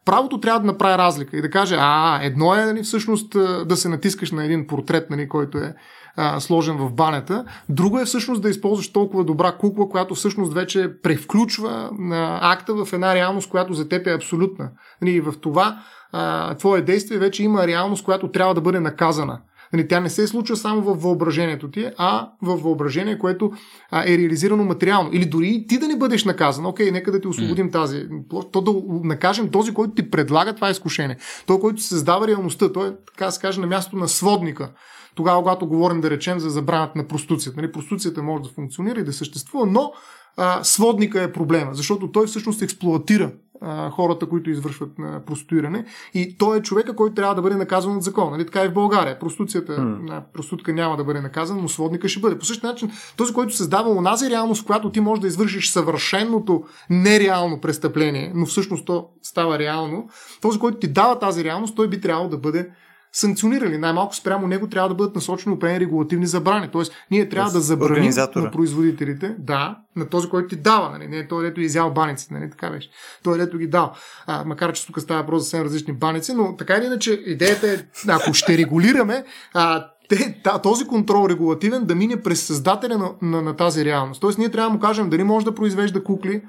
правото трябва да направи разлика и да каже, а, едно е нали, всъщност да се натискаш на един портрет, нали, който е а, сложен в банята. Друго е всъщност да използваш толкова добра кукла, която всъщност вече превключва а, акта в една реалност, която за теб е абсолютна. Нали, и в това а, твое действие вече има реалност, която трябва да бъде наказана. Нали, тя не се случва само в въображението ти, а в въображение, което а, е реализирано материално. Или дори ти да не бъдеш наказан. Окей, нека да ти освободим mm. тази. То да накажем този, който ти предлага това изкушение. Той, който създава реалността. Той е, така да се каже, на място на сводника тогава, когато говорим, да речем, за забраната на проституцията. Нали, проституцията може да функционира и да съществува, но а, сводника е проблема, защото той всъщност експлуатира а, хората, които извършват а, проституиране. И той е човека, който трябва да бъде наказан от закон. Нали? Така и в България. Проституцията, mm. проститутка няма да бъде наказан, но сводника ще бъде. По същия начин, този, който създава онази реалност, в която ти можеш да извършиш съвършеното нереално престъпление, но всъщност то става реално, този, който ти дава тази реалност, той би трябвало да бъде санкционирали. Най-малко спрямо него трябва да бъдат насочени определени регулативни забрани. Тоест, ние трябва да забраним на производителите, да, на този, който ти дава, нали? не е той, дето изял баниците, нали? така беше. Той, дето ги дал. А, макар, че тук става въпрос за съвсем различни баници, но така или иначе, идеята е, ако ще регулираме, а, те, този контрол регулативен да мине през създателя на, на, на тази реалност. Тоест, ние трябва да му кажем дали може да произвежда кукли,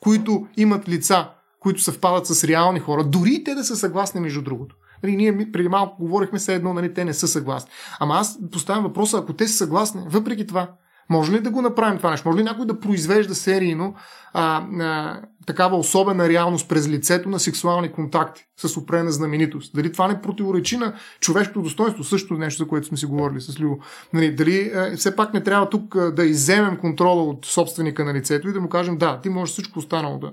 които имат лица, които съвпадат с реални хора, дори и те да са съгласни между другото. Нали, ние преди малко говорихме все едно, нали, те не са съгласни. Ама аз поставям въпроса, ако те са съгласни, въпреки това, може ли да го направим това нещо? Може ли някой да произвежда серийно а, а, такава особена реалност през лицето на сексуални контакти с определена знаменитост? Дали това не противоречи на човешкото достоинство? Също нещо, за което сме си говорили с Любо. Нали, дали а, все пак не трябва тук а, да иземем контрола от собственика на лицето и да му кажем, да, ти можеш всичко останало да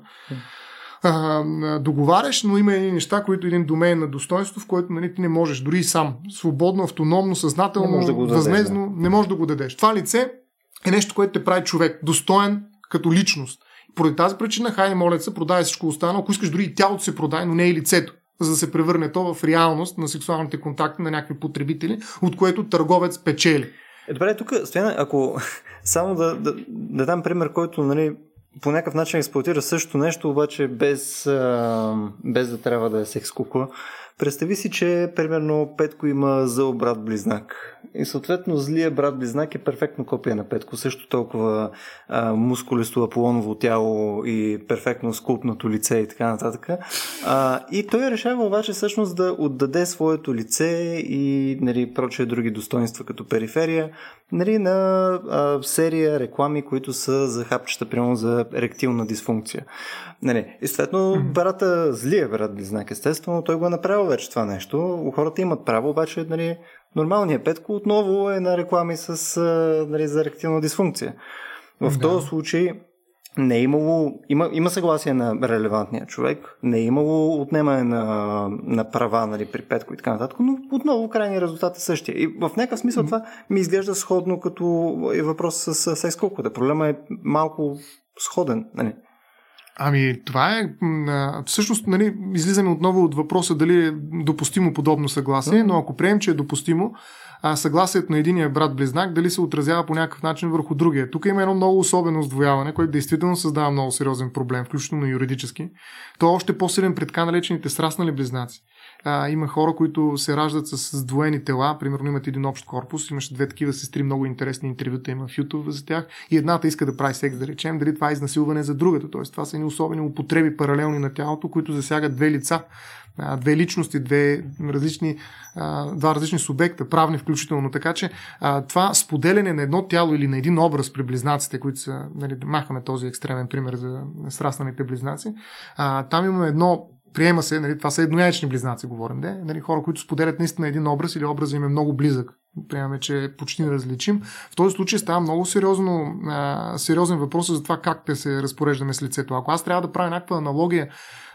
а, договаряш, но има и неща, които един домен на достоинство, в който нали, ти не можеш, дори и сам, свободно, автономно, съзнателно, не да възмезно, да. не можеш да го дадеш. Това лице е нещо, което те прави човек, достоен като личност. Поради тази причина, хайде, моля се, продай всичко останало. Ако искаш, дори и тялото се продай, но не и лицето за да се превърне то в реалност на сексуалните контакти на някакви потребители, от което търговец печели. Е, добре, тук, Стояна, ако само да, да, да дам пример, който нали, по някакъв начин експлуатира също нещо, обаче без, без да трябва да е секс кукла. Представи си, че примерно Петко има зъл брат близнак. И съответно злия брат близнак е перфектно копия на Петко. Също толкова а, мускулесто аполоново тяло и перфектно скулпнато лице и така нататък. А, и той решава обаче всъщност да отдаде своето лице и нали, прочие други достоинства като периферия нали, на а, серия реклами, които са за хапчета, примерно за еректилна дисфункция. Нали, и следно брата, злия брат близнак, естествено, той го е направил вече това нещо. Хората имат право, обаче нали, нормалният Петко отново е на реклами с, нали, за еректилна дисфункция. В да. този случай не е имало, има, има съгласие на релевантния човек, не е имало отнемане на, на права нали, при Петко и така нататък, но отново крайният резултат е същия. И в някакъв смисъл mm-hmm. това ми изглежда сходно като е въпрос с секс колкото. Проблема е малко сходен. Нали. Ами, това е. Всъщност, нали, излизаме отново от въпроса дали е допустимо подобно съгласие, но ако приемем, че е допустимо, а съгласието на единия брат-близнак дали се отразява по някакъв начин върху другия. Тук има едно много особено сдвояване, което действително създава много сериозен проблем, включително юридически. То е още по-силен пред така наречените сраснали близнаци. А, има хора, които се раждат с сдвоени тела, примерно имат един общ корпус, имаше две такива сестри, много интересни интервюта има в YouTube за тях и едната иска да прави секс, да речем, дали това е изнасилване за другата. Тоест, това са едни особени употреби паралелни на тялото, които засягат две лица две личности, две различни, два различни субекта, правни включително. Така че това споделяне на едно тяло или на един образ при близнаците, които са, нали, махаме този екстремен пример за сраснаните близнаци, там имаме едно приема се, нали, това са еднояични близнаци, говорим, де, нали, хора, които споделят наистина един образ или образът им е много близък. Приемаме, че е почти неразличим. В този случай става много сериозно, а, сериозен въпрос за това как да се разпореждаме с лицето. Ако аз трябва да правя някаква аналогия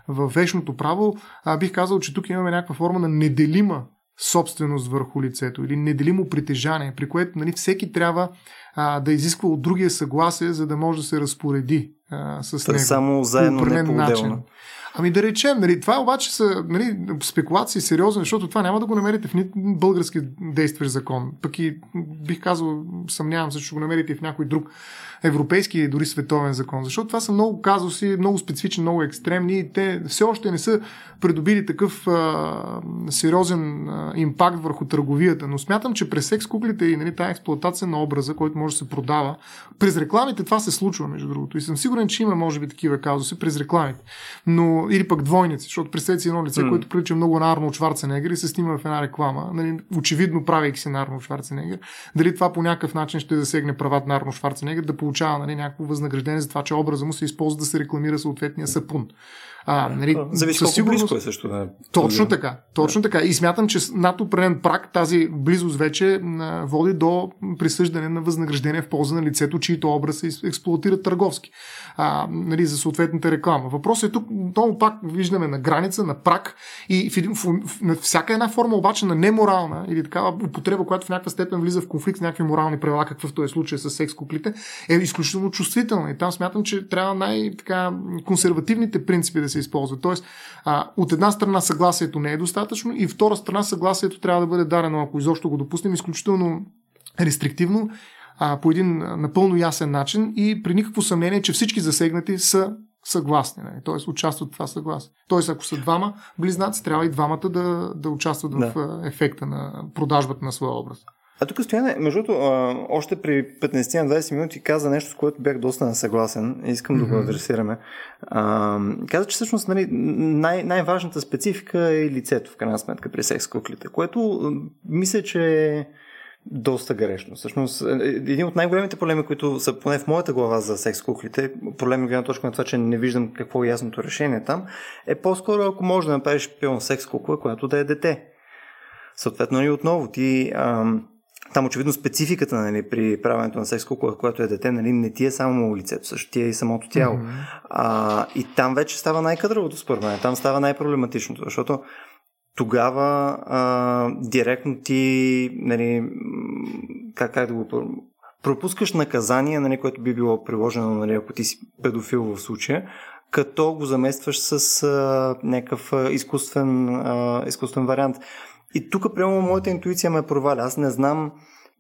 в вечното право, а, бих казал, че тук имаме някаква форма на неделима собственост върху лицето или неделимо притежание, при което нали, всеки трябва а, да изисква от другия съгласие, за да може да се разпореди а, с Та него. Само заедно, не по-отделно. Ами да речем, нали, това обаче са нали, спекулации сериозни, защото това няма да го намерите в ни български действащ закон. Пък и бих казал, съмнявам се, че го намерите в някой друг европейски и дори световен закон. Защото това са много казуси, много специфични, много екстремни и те все още не са придобили такъв а, сериозен а, импакт върху търговията. Но смятам, че през секс куклите и нали, тази експлуатация на образа, който може да се продава, през рекламите това се случва, между другото. И съм сигурен, че има, може би, такива казуси през рекламите. Но, или пък двойници, защото представете си едно лице, mm. което прилича много на Арнолд Шварценегер и се снима в една реклама, нали, очевидно правейки се на Арнолд Шварценегер. Дали това по някакъв начин ще засегне правата на Арнолд Шварценегер да получава нали, някакво възнаграждение за това, че образа му се използва да се рекламира съответния сапун. А, нали, Зависи колко сигурност... близко е също. Да. Точно така. Точно така. И смятам, че над определен прак тази близост вече води до присъждане на възнаграждение в полза на лицето, чието образ се експлуатира търговски а, нали, за съответната реклама. Въпросът е тук, отново пак виждаме на граница, на прак и в, в, в, на всяка една форма обаче на неморална или такава употреба, която в някаква степен влиза в конфликт с някакви морални правила, какъвто е случай с секс куклите, е изключително чувствителна. И там смятам, че трябва най-консервативните принципи да се използват. Тоест, а, от една страна съгласието не е достатъчно и втора страна съгласието трябва да бъде дарено, ако изобщо го допуснем, изключително рестриктивно а, по един напълно ясен начин и при никакво съмнение, че всички засегнати са съгласни. Нали? Тоест участват в това съгласие. Тоест, ако са двама близнаци, трябва и двамата да, да участват да. в ефекта на продажбата на своя образ. А тук стояне, между другото, още при 15-20 минути каза нещо, с което бях доста несъгласен и искам mm-hmm. да го адресираме. А, каза, че всъщност нали, най- най-важната специфика е лицето, в крайна сметка, при секс куклите, което мисля, че е доста грешно. Всъщност, е, един от най-големите проблеми, които са поне в моята глава за секс куклите, проблем гледна точка на това, че не виждам какво е ясното решение там, е по-скоро ако можеш да направиш пилно секс кукла, която да е дете. Съответно, и отново ти ам, там очевидно спецификата нали, при правенето на секс кукла, която е дете, нали, не ти е само лицето, също ти е и самото тяло. Mm-hmm. А, и там вече става най-кадровото според мен. Там става най-проблематичното, защото тогава а, директно ти, нали, как, как да го пропускаш наказание, нали, което би било приложено, нали, ако ти си педофил в случая, като го заместваш с а, някакъв а, изкуствен, а, изкуствен вариант. И тук, прямо, моята интуиция ме проваля. Аз не знам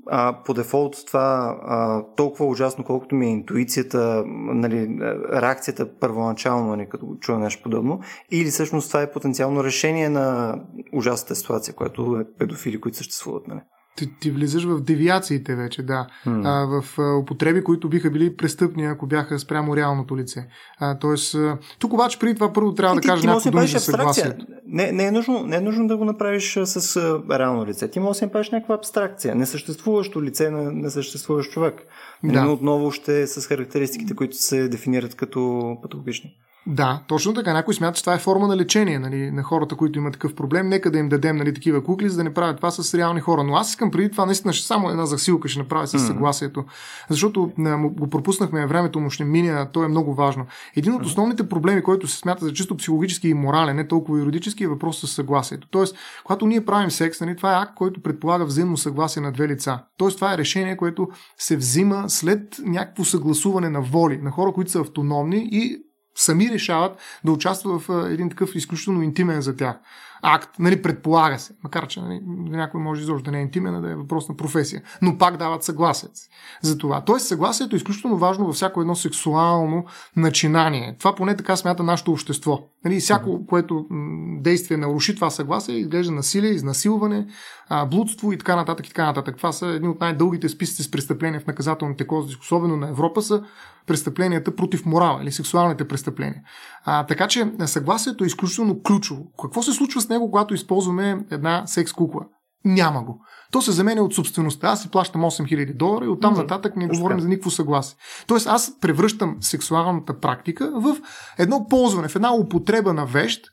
а, по дефолт това а, толкова ужасно, колкото ми е интуицията, нали, реакцията първоначално, нали, като чуя нещо подобно, или всъщност това е потенциално решение на ужасната ситуация, която е педофили, които съществуват. Нали ти, ти влизаш в девиациите вече, да. Mm. А, в а, употреби, които биха били престъпни, ако бяха спрямо реалното лице. А, тоест, а, тук обаче преди това първо трябва и да кажа някакво думи за съгласието. Не, не, е нужно, не е нужно да го направиш с а, реално лице. Ти можеш да си направиш някаква абстракция. Несъществуващо лице на несъществуващ човек. Да. Но отново ще е с характеристиките, които се дефинират като патологични. Да, точно така. Някой смята, че това е форма на лечение нали, на хората, които имат такъв проблем. Нека да им дадем нали, такива кукли, за да не правят това с реални хора. Но аз искам преди това наистина ще само една засилка ще направя с съгласието. Защото не, го пропуснахме времето му ще мине, то е много важно. Един от основните проблеми, който се смята за чисто психологически и морален, не толкова юридически, е въпрос с съгласието. Тоест, когато ние правим секс, нали, това е акт, който предполага взаимно съгласие на две лица. Тоест, това е решение, което се взима след някакво съгласуване на воли на хора, които са автономни и сами решават да участват в един такъв изключително интимен за тях акт, нали, предполага се, макар че нали, някой може изобщо да не е интимен, да е въпрос на професия, но пак дават съгласие за това. Тоест съгласието е изключително важно във всяко едно сексуално начинание. Това поне така смята нашето общество. Нали, всяко, което действие наруши това съгласие, изглежда насилие, изнасилване, блудство и така нататък и така нататък. Това са едни от най-дългите списъци с престъпления в наказателните кодекси, особено на Европа, са престъпленията против морала или сексуалните престъпления. А, така че съгласието е изключително ключово. Какво се случва с него, когато използваме една секс кукла? Няма го. То се заменя от собствеността. Аз си плащам 8000 долара и оттам нататък не говорим за никакво съгласие. Тоест аз превръщам сексуалната практика в едно ползване, в една употреба на вещ,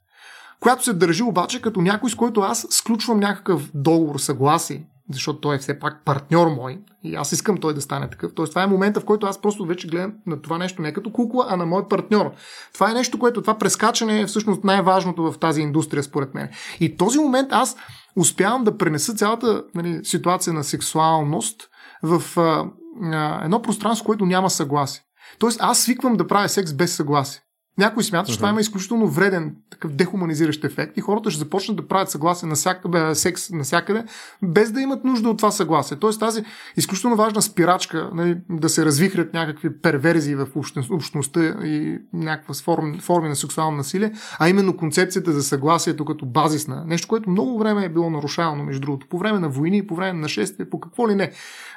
която се държи обаче като някой, с който аз сключвам някакъв договор, съгласие, защото той е все пак партньор мой и аз искам той да стане такъв. Тоест, това е момента, в който аз просто вече гледам на това нещо не като кукла, а на мой партньор. Това е нещо, което това прескачане е всъщност най-важното в тази индустрия, според мен. И този момент аз успявам да пренеса цялата нали, ситуация на сексуалност в а, а, едно пространство, което няма съгласие. Тоест, аз свиквам да правя секс без съгласие. Някой смята, че това има изключително вреден, такъв дехуманизиращ ефект и хората ще започнат да правят съгласие на всяка, секс навсякъде, без да имат нужда от това съгласие. Тоест тази изключително важна спирачка нали, да се развихрят някакви перверзии в общността и някаква форми, форми на сексуално насилие, а именно концепцията за съгласието като базисна. Нещо, което много време е било нарушавано, между другото, по време на войни, по време на нашествие, по какво ли не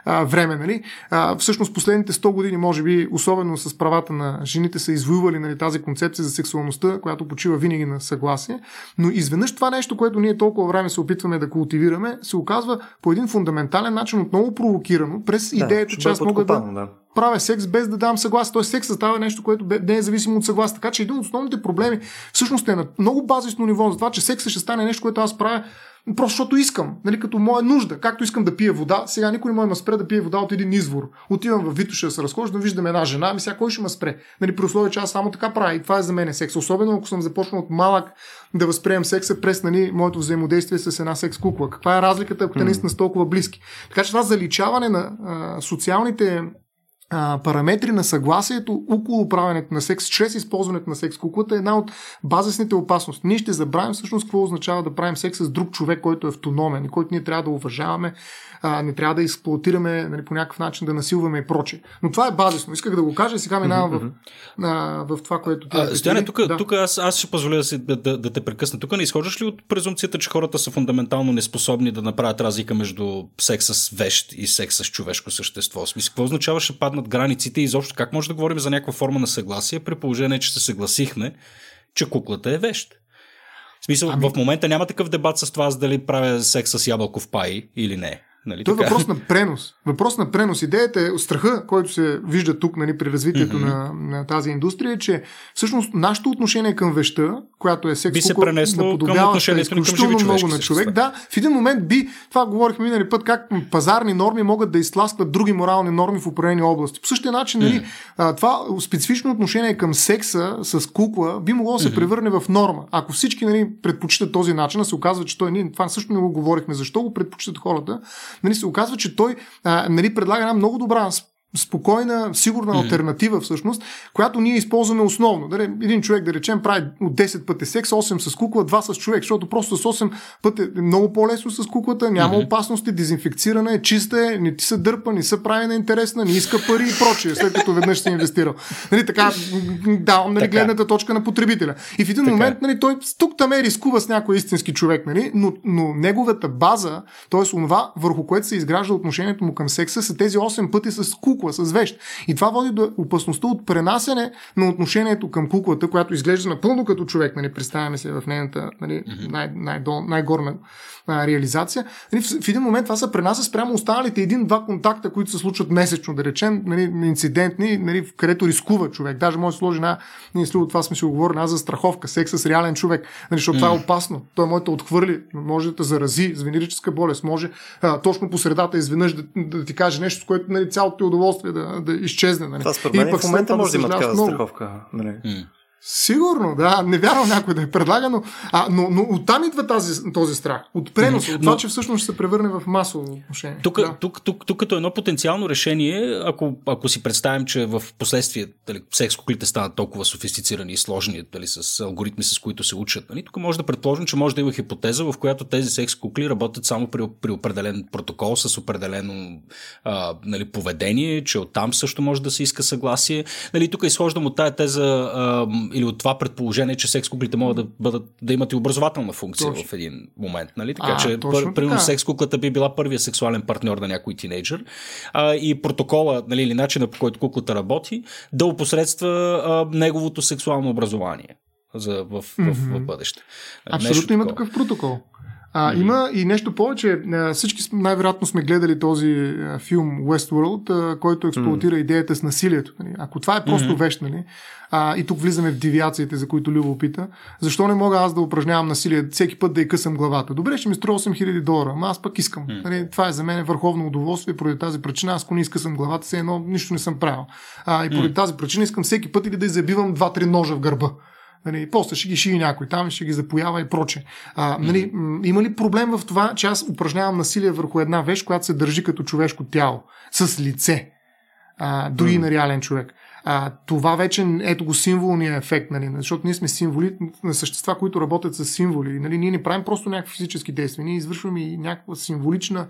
а, време. Нали? А, всъщност последните 100 години, може би, особено с правата на жените, са извоювали нали, тази концепция за сексуалността, която почива винаги на съгласие. Но изведнъж това нещо, което ние толкова време се опитваме да култивираме, се оказва по един фундаментален начин отново провокирано през да, идеята, че аз мога да, да правя секс без да дам съгласие. Тоест секс става нещо, което не е зависимо от съгласие. Така че един от основните проблеми всъщност е на много базисно ниво за това, че секса ще стане нещо, което аз правя Просто защото искам, нали, като моя нужда. Както искам да пия вода, сега никой не може да ме спре да пие вода от един извор. Отивам в Витоша да се разхождам, виждам една жена, ми сега кой ще ме спре? Нали, при условие, че аз само така правя. И това е за мен секс. Особено ако съм започнал от малък да възприемам секса през нали, моето взаимодействие с една секс кукла. Каква е разликата, ако те наистина са толкова близки? Така че това заличаване на а, социалните а, параметри на съгласието около правенето на секс, чрез използването на секс куклата е една от базисните опасности. Ние ще забравим всъщност какво означава да правим секс с друг човек, който е автономен и който ние трябва да уважаваме, а, не трябва да експлуатираме нали, по някакъв начин, да насилваме и проче. Но това е базисно. Исках да го кажа и сега минавам в, а, в това, което ти. Стояне, тук, да. тук аз, аз ще позволя да, да, да, да те прекъсна. Тук не изхождаш ли от презумцията, че хората са фундаментално неспособни да направят разлика между секс с вещ и секс с човешко същество? В смисъл, какво означава ще паднат границите и изобщо как може да говорим за някаква форма на съгласие, при положение, че се съгласихме, че куклата е вещ? В смисъл, ами... в момента няма такъв дебат с това, дали правя секс с ябълков пай или не. Нали, Той е въпрос на пренос. Въпрос на пренос. Идеята е страха, който се вижда тук нали, при развитието mm-hmm. на, на тази индустрия, е, че всъщност нашето отношение към веща, която е секс, би се пренесло към отношението към живи много на човек. Да, в един момент би, това говорихме минали път, как пазарни норми могат да изтласкват други морални норми в определени области. По същия начин, нали, mm-hmm. това специфично отношение към секса с кукла би могло да се превърне в норма. Ако всички нали, предпочитат този начин, се оказва, че той, ние това също не го говорихме, защо го предпочитат хората, нали, се оказва, че той а, нали, предлага една много добра спокойна, сигурна mm-hmm. альтернатива всъщност, която ние използваме основно. Дали, един човек, да речем, прави от 10 пъти секс, 8 с кукла, 2 с човек, защото просто с 8 пъти е много по-лесно с куклата, няма mm-hmm. опасности, дезинфекцирана е, чиста е, не ти се дърпа, не се прави на интересна, не иска пари и прочие, след като веднъж си инвестирал. Нали, така, давам нали, гледната точка на потребителя. И в един така. момент нали, той тук там е рискува с някой истински човек, нали, но, но неговата база, т.е. онова, върху което се изгражда отношението му към секса, са тези 8 пъти с кукла кукла, с вещ. И това води до опасността от пренасене на отношението към куклата, която изглежда напълно като човек, нали, представяме се в нейната нали, най- най-дол, най-горна а, реализация. Нали, в, в един момент това се пренася спрямо останалите един-два контакта, които се случват месечно, да речем, нали, инцидентни, нали, където рискува човек. Даже може да сложи една, ние с това сме си оговорили, за страховка, секс с реален човек, нали, защото mm. това е опасно. Той може да отхвърли, може да те зарази с венерическа болест, може а, точно по средата изведнъж да, да, ти каже нещо, с което нали, цялото ти удоволствие удоволствие да, да изчезне. Нали. Това според мен в момента може да има такава страховка. Нали. Сигурно, да. Не вярвам някой да е предлага, но, а, но, но оттам идва тази, този страх. От пренос, от това, че всъщност ще се превърне в масово отношение. Тук, да. тук, тук, тук като едно потенциално решение, ако, ако си представим, че в последствие дали, секс куклите станат толкова софистицирани и сложни дали, с алгоритми, с които се учат, нали, тук може да предположим, че може да има хипотеза, в която тези секс кукли работят само при, при определен протокол, с определено а, нали, поведение, че оттам също може да се иска съгласие. Нали, тук изхождам от тая теза а, или от това предположение, че секс куклите могат да, бъдат, да имат и образователна функция точно. в един момент. Нали? Така а, че, пър, примерно, секс куклата би била първия сексуален партньор на някой тинейджър а, и протокола нали, или начина по който куклата работи да опосредства а, неговото сексуално образование за, в, в, mm-hmm. в, в бъдеще. Абсолютно Нещо има такова. такъв протокол. А, mm-hmm. Има и нещо повече. Всички най-вероятно сме гледали този филм Westworld, който експлуатира mm-hmm. идеята с насилието. Нали? Ако това е просто mm-hmm. вещ, нали? А, и тук влизаме в девиациите, за които Любо пита, защо не мога аз да упражнявам насилие, всеки път да й късам главата? Добре, ще ми струва 8000 долара, ама аз пък искам. Mm. Нали, това е за мен върховно удоволствие, поради тази причина, аз ако не изкъсам главата, все едно нищо не съм правил. А, и поради mm. тази причина искам всеки път или да забивам 2-3 ножа в гърба. Нали, после ще ги шие някой там, ще ги запоява и проче. А, нали, има ли проблем в това, че аз упражнявам насилие върху една вещ, която се държи като човешко тяло, с лице, а, дори mm. на реален човек? А, това вече, ето го символния ефект, нали, защото ние сме символи на същества, които работят с символи. Нали, ние не правим просто някакви физически действия, ние извършваме и някаква символична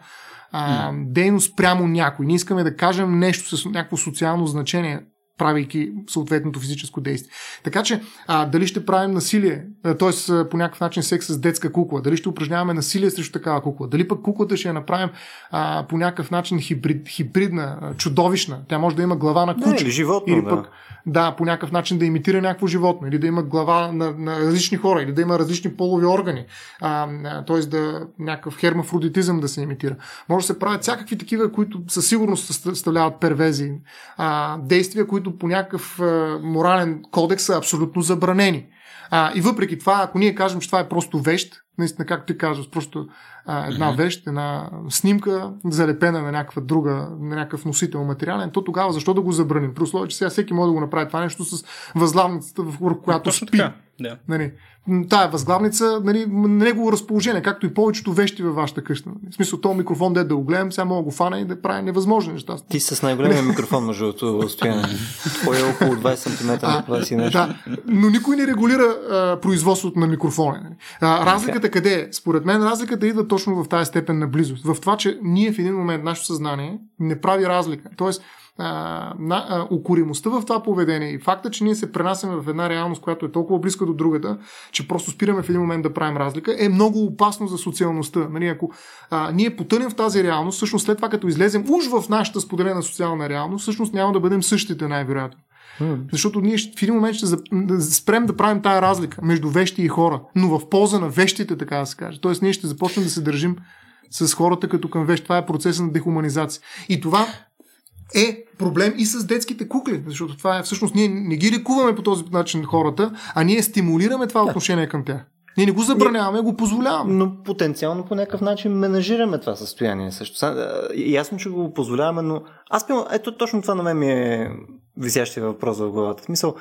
а, дейност прямо някой. Ние искаме да кажем нещо с някакво социално значение правейки съответното физическо действие. Така че, а, дали ще правим насилие, т.е. по някакъв начин секс с детска кукла, дали ще упражняваме насилие срещу такава кукла, дали пък куклата ще я направим а, по някакъв начин хибрид, хибридна, чудовищна, тя може да има глава на куче. Не, или животно, или пък, да. да, по някакъв начин да имитира някакво животно, или да има глава на, на различни хора, или да има различни полови органи, т.е. да някакъв хермафродитизъм да се имитира. Може да се правят всякакви такива, които със сигурност съставляват первези, а, действия, които които по някакъв а, морален кодекс са абсолютно забранени. А, и въпреки това, ако ние кажем, че това е просто вещ, наистина, както ти казваш, просто а, една mm-hmm. вещ, една снимка, залепена на някаква друга, на някакъв носител материален, то тогава защо да го забраним? При условие, че сега всеки може да го направи това нещо с възглавницата, в която спи. Така. Да. Нали, тая възглавница, нали, негово разположение, както и повечето вещи във вашата къща. Нали. В смисъл, този микрофон, де да го гледам, сега мога да го фана и да прави невъзможни неща. Ти с най-големия микрофон, между другото, стояние. Той е около 20 см, 20 нещо. Да, но никой не регулира а, производството на микрофона. Нали. А, разликата къде е? Според мен разликата идва точно в тази степен на близост. В това, че ние в един момент, нашето съзнание не прави разлика. Тоест, а, укоримостта в това поведение и факта, че ние се пренасяме в една реалност, която е толкова близка до другата, че просто спираме в един момент да правим разлика, е много опасно за социалността. Нали, ако а, ние потънем в тази реалност, всъщност след това като излезем уж в нашата споделена социална реалност, всъщност няма да бъдем същите най-вероятно. Защото ние в един момент ще спрем да правим тая разлика между вещи и хора, но в полза на вещите, така да се каже. Тоест ние ще започнем да се държим с хората като към вещ. Това е процесът на дехуманизация. И това е проблем и с детските кукли, защото това е всъщност ние не ги лекуваме по този начин хората, а ние стимулираме това да. отношение към тях. Ние не го забраняваме, го позволяваме. Но потенциално по някакъв начин менажираме това състояние също. Ясно, че го позволяваме, но аз пил, ето точно това на мен ми е висящия въпрос в главата. Смисъл,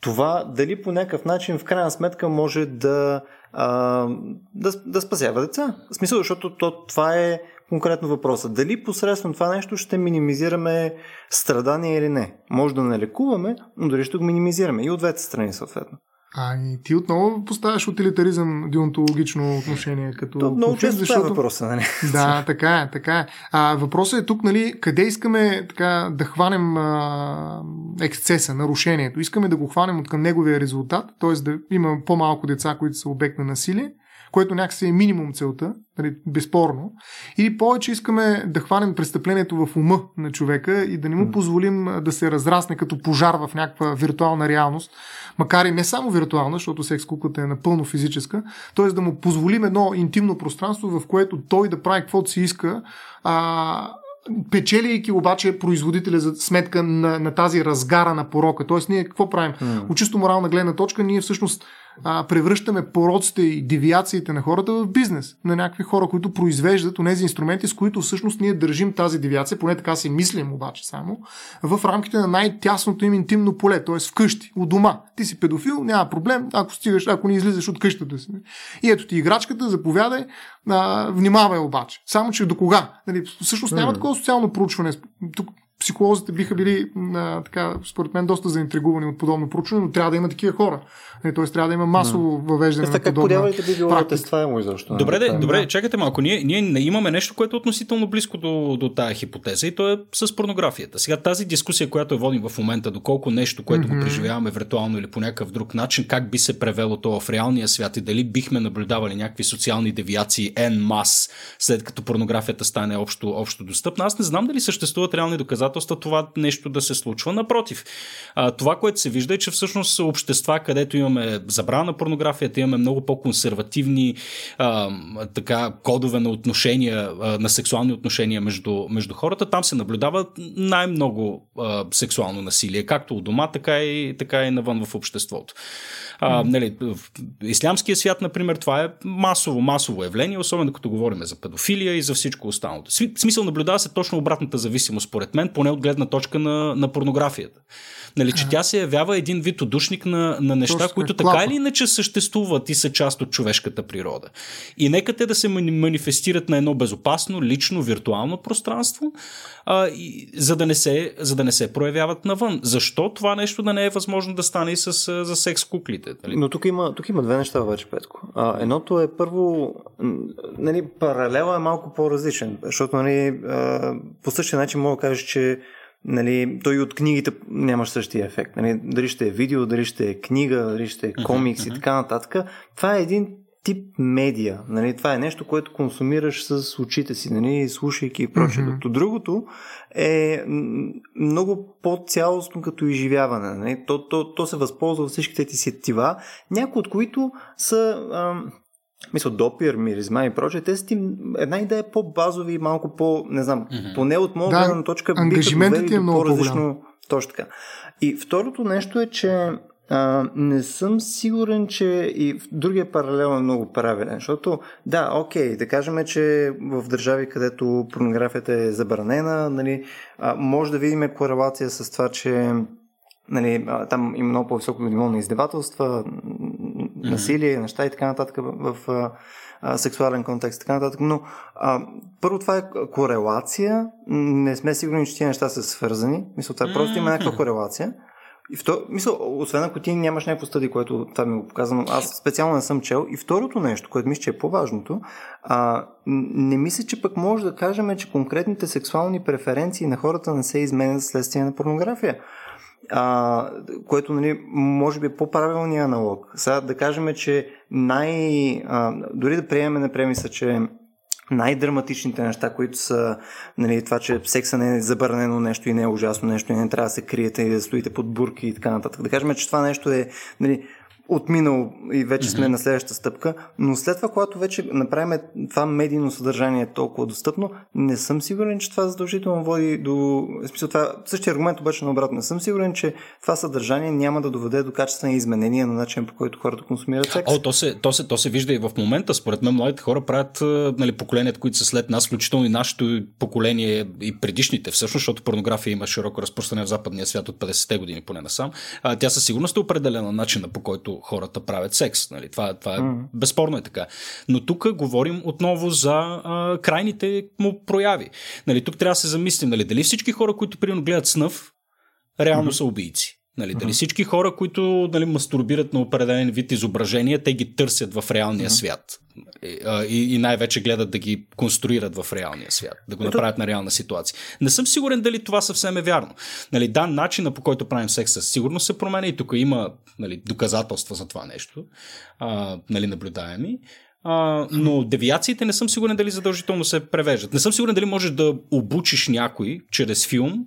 това дали по някакъв начин в крайна сметка може да, а, да, да спасява деца. В смисъл, защото то, това е конкретно въпроса. Дали посредством това нещо ще минимизираме страдания или не? Може да не лекуваме, но дали ще го минимизираме и от двете страни съответно. А и ти отново поставяш утилитаризъм, дионтологично отношение. Като То, много често защото... е въпроса, нали? Да, така е, така е. А въпросът е тук, нали, къде искаме така, да хванем а, ексцеса, нарушението. Искаме да го хванем от към неговия резултат, т.е. да има по-малко деца, които са обект на насилие, което някакси е минимум целта, нали, безспорно, или повече искаме да хванем престъплението в ума на човека и да не му позволим да се разрасне като пожар в някаква виртуална реалност, макар и не само виртуална, защото секс куклата е напълно физическа, т.е. да му позволим едно интимно пространство, в което той да прави каквото си иска, а, печелийки обаче производителя за сметка на, на тази разгара на порока. Тоест ние какво правим? Mm. От чисто морална гледна точка ние всъщност а, превръщаме пороците и девиациите на хората в бизнес. На някакви хора, които произвеждат тези инструменти, с които всъщност ние държим тази девиация, поне така си мислим обаче само, в рамките на най-тясното им интимно поле, т.е. вкъщи, у дома. Ти си педофил, няма проблем, ако стигаш, ако не излизаш от къщата си. И ето ти играчката, заповядай, а, внимавай обаче. Само, че до кога? Нали, всъщност няма такова социално проучване. Тук психолозите биха били, а, така, според мен, доста заинтригувани от подобно проучване, но трябва да има такива хора. Не, т.е. трябва да има масово въвеждане на подобна как би било тестваемо изобщо? Добре, де, добре да. чакайте малко. Ние, ние имаме нещо, което е относително близко до, до тая хипотеза и то е с порнографията. Сега тази дискусия, която е водим в момента, доколко нещо, което mm-hmm. го преживяваме виртуално или по някакъв друг начин, как би се превело то в реалния свят и дали бихме наблюдавали някакви социални девиации en мас, след като порнографията стане общо, общо достъпна. Аз не знам дали съществуват реални доказателства това нещо да се случва. Напротив, а, това, което се вижда е, че всъщност общества, където имаме забрана на порнографията, имаме много по-консервативни а, така, кодове на отношения, а, на сексуални отношения между, между хората. Там се наблюдава най-много а, сексуално насилие, както у дома, така и, така и навън в обществото. А, нали, в ислямския свят, например, това е масово, масово явление, особено като говорим за педофилия и за всичко останало. В смисъл наблюдава се точно обратната зависимост, според мен, поне от гледна точка на, на порнографията. Нали, че тя се явява един вид удушник на, на неща, Точно, които така или иначе съществуват и са част от човешката природа. И нека те да се манифестират на едно безопасно, лично, виртуално пространство, а, и, за, да не се, за да не се проявяват навън. Защо това нещо да не е възможно да стане и с, за секс куклите? Нали? Но тук има, тук има две неща обаче, Петко. А, едното е първо, нали, паралела е малко по-различен, защото нали, а, по същия начин мога да кажа, че нали, той от книгите нямаш същия ефект. Нали, дали ще е видео, дали ще е книга, дали ще е комикс uh-huh, и така нататък. Това е един тип медия. Нали? Това е нещо, което консумираш с очите си, нали? слушайки и прочее. Mm-hmm. другото е много по-цялостно като изживяване. Нали? То, то, то се възползва всичките ти сетива, някои от които са... Ам, мисля, допир, миризма и прочее, те са ти една идея по-базови и малко по, не знам, mm-hmm. поне от моя гледна да, точка биха довели е много по-различно. Точно така. И второто нещо е, че а, не съм сигурен, че и другия паралел е много правилен, защото да, окей, да кажем, че в държави, където порнографията е забранена, нали, а, може да видим корелация с това, че нали, там има много по-високо ниво на издевателства, mm-hmm. насилие, неща и така нататък в, а, сексуален контекст, така нататък. Но а, първо това е корелация. Не сме сигурни, че тези неща са свързани. Мисля, това е просто има някаква корелация. И втор... Мисля, освен ако ти нямаш някакво стъди, което това ми го показва, но аз специално не съм чел. И второто нещо, което мисля, че е по-важното, а, не мисля, че пък може да кажем, че конкретните сексуални преференции на хората не се изменят следствие на порнография а, което нали, може би е по-правилният аналог. Сега да кажем, че най... А, дори да приемем на премиса, че най-драматичните неща, които са нали, това, че секса не е забранено нещо и не е ужасно нещо и не трябва да се криете и да стоите под бурки и така нататък. Да кажем, че това нещо е нали, отминал и вече сме mm-hmm. на следващата стъпка, но след това, когато вече направим това медийно съдържание толкова достъпно, не съм сигурен, че това задължително води до... В смисъл, това, същия аргумент обаче наобратно. Не съм сигурен, че това съдържание няма да доведе до качествени изменения на начин по който хората консумират секс. О, то се, то, се, то се вижда и в момента. Според мен младите хора правят нали, поколението, които са след нас, включително и нашето поколение и предишните, всъщност, защото порнография има широко разпространение в западния свят от 50-те години поне насам. А, тя със сигурност е определена начина по който хората правят секс. Нали? Това, това е, mm. безспорно е така. Но тук говорим отново за а, крайните му прояви. Нали, тук трябва да се замислим, нали, дали всички хора, които примерно гледат снъв, реално mm-hmm. са убийци. Нали, дали всички хора, които нали, мастурбират на определен вид изображения, те ги търсят в реалния mm-hmm. свят. И, и, най-вече гледат да ги конструират в реалния свят, да го Ето... направят на реална ситуация. Не съм сигурен дали това съвсем е вярно. Нали, да, начина по който правим секс със сигурност се променя и тук има нали, доказателства за това нещо, а, нали, наблюдаеми. А, но девиациите не съм сигурен дали задължително се превеждат. Не съм сигурен дали можеш да обучиш някой чрез филм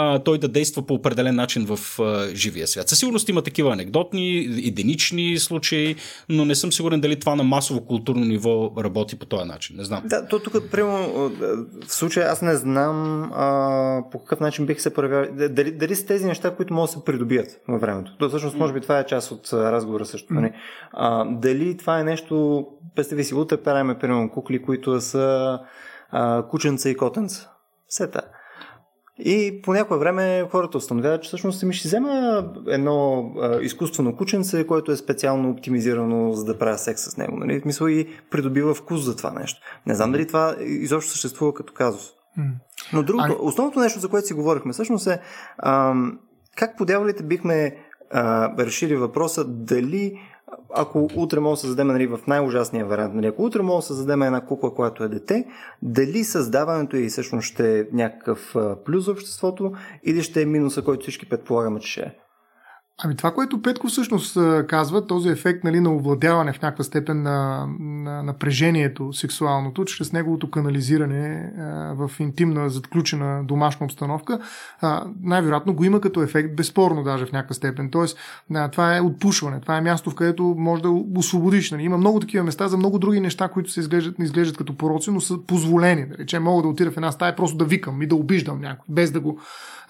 а, той да действа по определен начин в а, живия свят. Със сигурност има такива анекдотни, единични случаи, но не съм сигурен дали това на масово културно ниво работи по този начин. Не знам. Да, то тук, прямо, в случая аз не знам а, по какъв начин бих се проявял. Дали, дали са тези неща, които могат да се придобият във времето. То всъщност, може би, това е част от разговора също. Mm. А, дали това е нещо, представи си, утре правиме, примерно, кукли, които са а, кученца и котенца. Сета. И по някое време хората установяват, че всъщност ми ще взема едно а, изкуствено кученце, което е специално оптимизирано за да правя секс с него. Нали? Смисъл и придобива вкус за това нещо. Не знам дали това изобщо съществува като казус. Но другото, а... основното нещо, за което си говорихме, всъщност е а, как по дяволите бихме а, решили въпроса дали ако утре може да създадем нали, в най-ужасния вариант, нали, ако утре може да създадем една кукла, която е дете, дали създаването и всъщност ще е някакъв плюс за обществото или ще е минуса, който всички предполагаме, че ще е? Ами това, което Петко всъщност казва, този ефект нали, на овладяване в някаква степен на, на напрежението сексуалното, чрез неговото канализиране а, в интимна, задключена домашна обстановка, а, най-вероятно го има като ефект, безспорно даже в някаква степен. Тоест, а, това е отпушване, това е място, в където може да освободиш. Нали. Има много такива места за много други неща, които се изглеждат, не изглеждат като пороци, но са позволени. Да речем, мога да отида в една стая просто да викам и да обиждам някой, без да го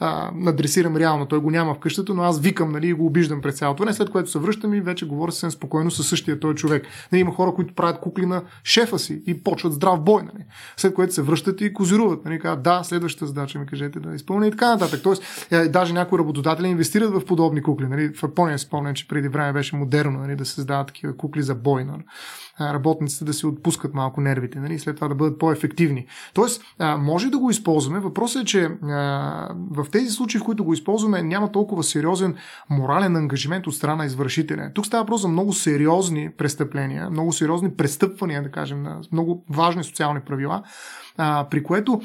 а, надресирам реално. Той го няма в къщата, но аз викам нали, и го обиждам през цялото време, след което се връщам и вече говоря съвсем спокойно с същия той човек. Нали, има хора, които правят кукли на шефа си и почват здрав бой. Нали. След което се връщат и козируват. Нали, казват, да, следващата задача ми кажете да изпълня и така нататък. Тоест, е, даже някои работодатели инвестират в подобни кукли. Нали. В Япония спомням, че преди време беше модерно нали, да създават такива кукли за бой. Нали работниците да си отпускат малко нервите, нали, след това да бъдат по-ефективни. Тоест, може да го използваме. Въпросът е, че в тези случаи, в които го използваме, няма толкова сериозен морален ангажимент от страна на извършителя. Тук става въпрос за много сериозни престъпления, много сериозни престъпвания, да кажем, на много важни социални правила, при което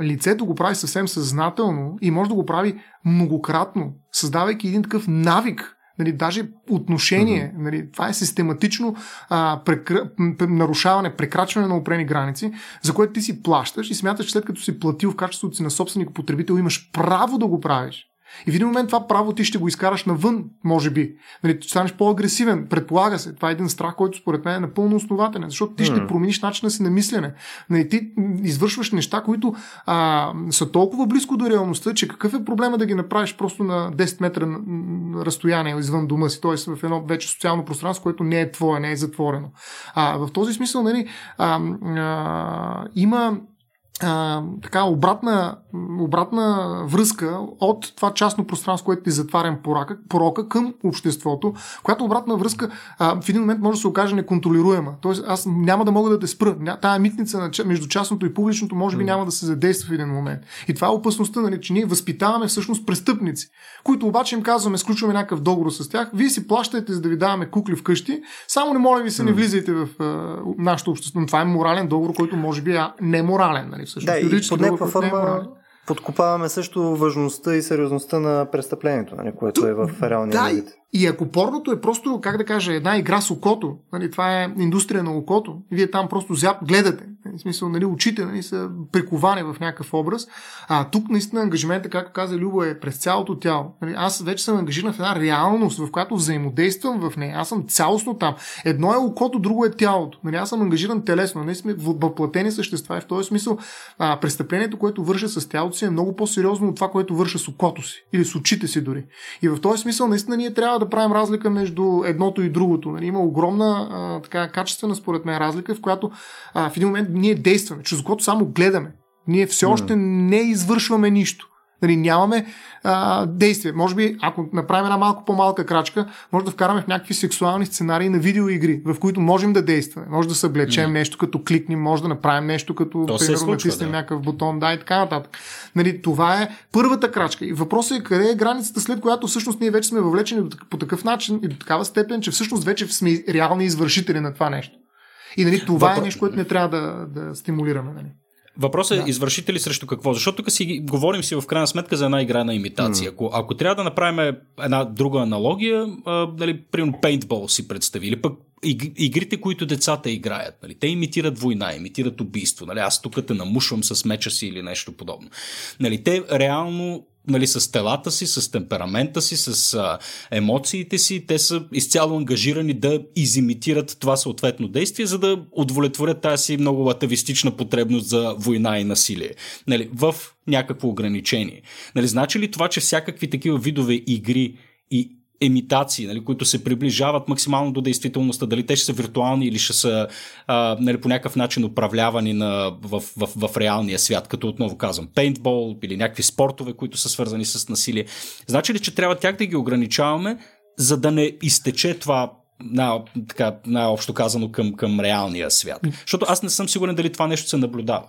лицето го прави съвсем съзнателно и може да го прави многократно, създавайки един такъв навик Нали, даже отношение, mm-hmm. нали, това е систематично а, прекр... нарушаване, прекрачване на опрени граници, за което ти си плащаш и смяташ, че след като си платил в качеството си на собственик потребител, имаш право да го правиш. И в един момент това право ти ще го изкараш навън, може би. Нали, ще станеш по-агресивен, предполага се. Това е един страх, който според мен е напълно основателен, защото ти ще промениш начина си на мислене. Нали, ти извършваш неща, които а, са толкова близко до реалността, че какъв е проблема да ги направиш просто на 10 метра разстояние извън дома си, т.е. в едно вече социално пространство, което не е твое, не е затворено. А, в този смисъл, нали, а, а, има а, така обратна, обратна връзка от това частно пространство, което ти затварям порока, порока към обществото, която обратна връзка а, в един момент може да се окаже неконтролируема. Тоест аз няма да мога да те спра. Тая митница на, между частното и публичното може би няма да се задейства в един момент. И това е опасността, нали, че ние възпитаваме всъщност престъпници, които обаче им казваме, сключваме някакъв договор с тях, вие си плащате за да ви даваме кукли вкъщи, само не моля ви се не влизайте в а, нашето общество. Това е морален договор, който може би е неморален. Нали, всъщност. Да, и под някаква форма подкопаваме също важността и сериозността на престъплението, нали, което е в реалния да, вид. И ако порното е просто, как да кажа, една игра с окото, нали, това е индустрия на окото, вие там просто зяп, гледате, нали, в смисъл, нали, очите нали, са приковани в някакъв образ, а тук наистина ангажимента, както каза Любо, е през цялото тяло. Нали, аз вече съм ангажиран в една реалност, в която взаимодействам в нея. Аз съм цялостно там. Едно е окото, друго е тялото. Нали, аз съм ангажиран телесно. Ние сме въплатени същества и в този смисъл а, престъплението, което върша с тялото си е много по-сериозно от това, което върша с окото си или с очите си дори. И в този смисъл наистина ние трябва да правим разлика между едното и другото. Нали, има огромна а, така, качествена, според мен, разлика, в която а, в един момент ние действаме, чрез което само гледаме. Ние все още не извършваме нищо. Нали, нямаме а, действие. Може би, ако направим една малко по-малка крачка, може да вкараме в някакви сексуални сценарии на видеоигри, в които можем да действаме. Може да съблечем mm. нещо, като кликнем, може да направим нещо, като То примерно натиснем да. някакъв бутон, да и така нататък. Нали, това е първата крачка. И въпросът е къде е границата, след която всъщност ние вече сме въвлечени по такъв начин и до такава степен, че всъщност вече сме реални извършители на това нещо. И нали, това Въпро... е нещо, което не трябва да, да стимулираме. Нали. Въпросът е да. извършители срещу какво? Защото тук си говорим си в крайна сметка за една игра на имитация. Mm. Ако, ако трябва да направим една друга аналогия, а, нали, примерно пейнтбол си представи, или пък игрите, които децата играят. Нали, те имитират война, имитират убийство. Нали, аз тук те намушвам с меча си или нещо подобно. Нали, те реално нали, с телата си, с темперамента си, с а, емоциите си, те са изцяло ангажирани да изимитират това съответно действие, за да удовлетворят тази си много атавистична потребност за война и насилие. Нали, в някакво ограничение. Нали, значи ли това, че всякакви такива видове игри и емитации, нали, които се приближават максимално до действителността, дали те ще са виртуални или ще са а, нали, по някакъв начин управлявани на, в, в, в, реалния свят, като отново казвам, пейнтбол или някакви спортове, които са свързани с насилие. Значи ли, че трябва тях да ги ограничаваме, за да не изтече това на, така, най-общо казано към, към реалния свят? Защото аз не съм сигурен дали това нещо се наблюдава.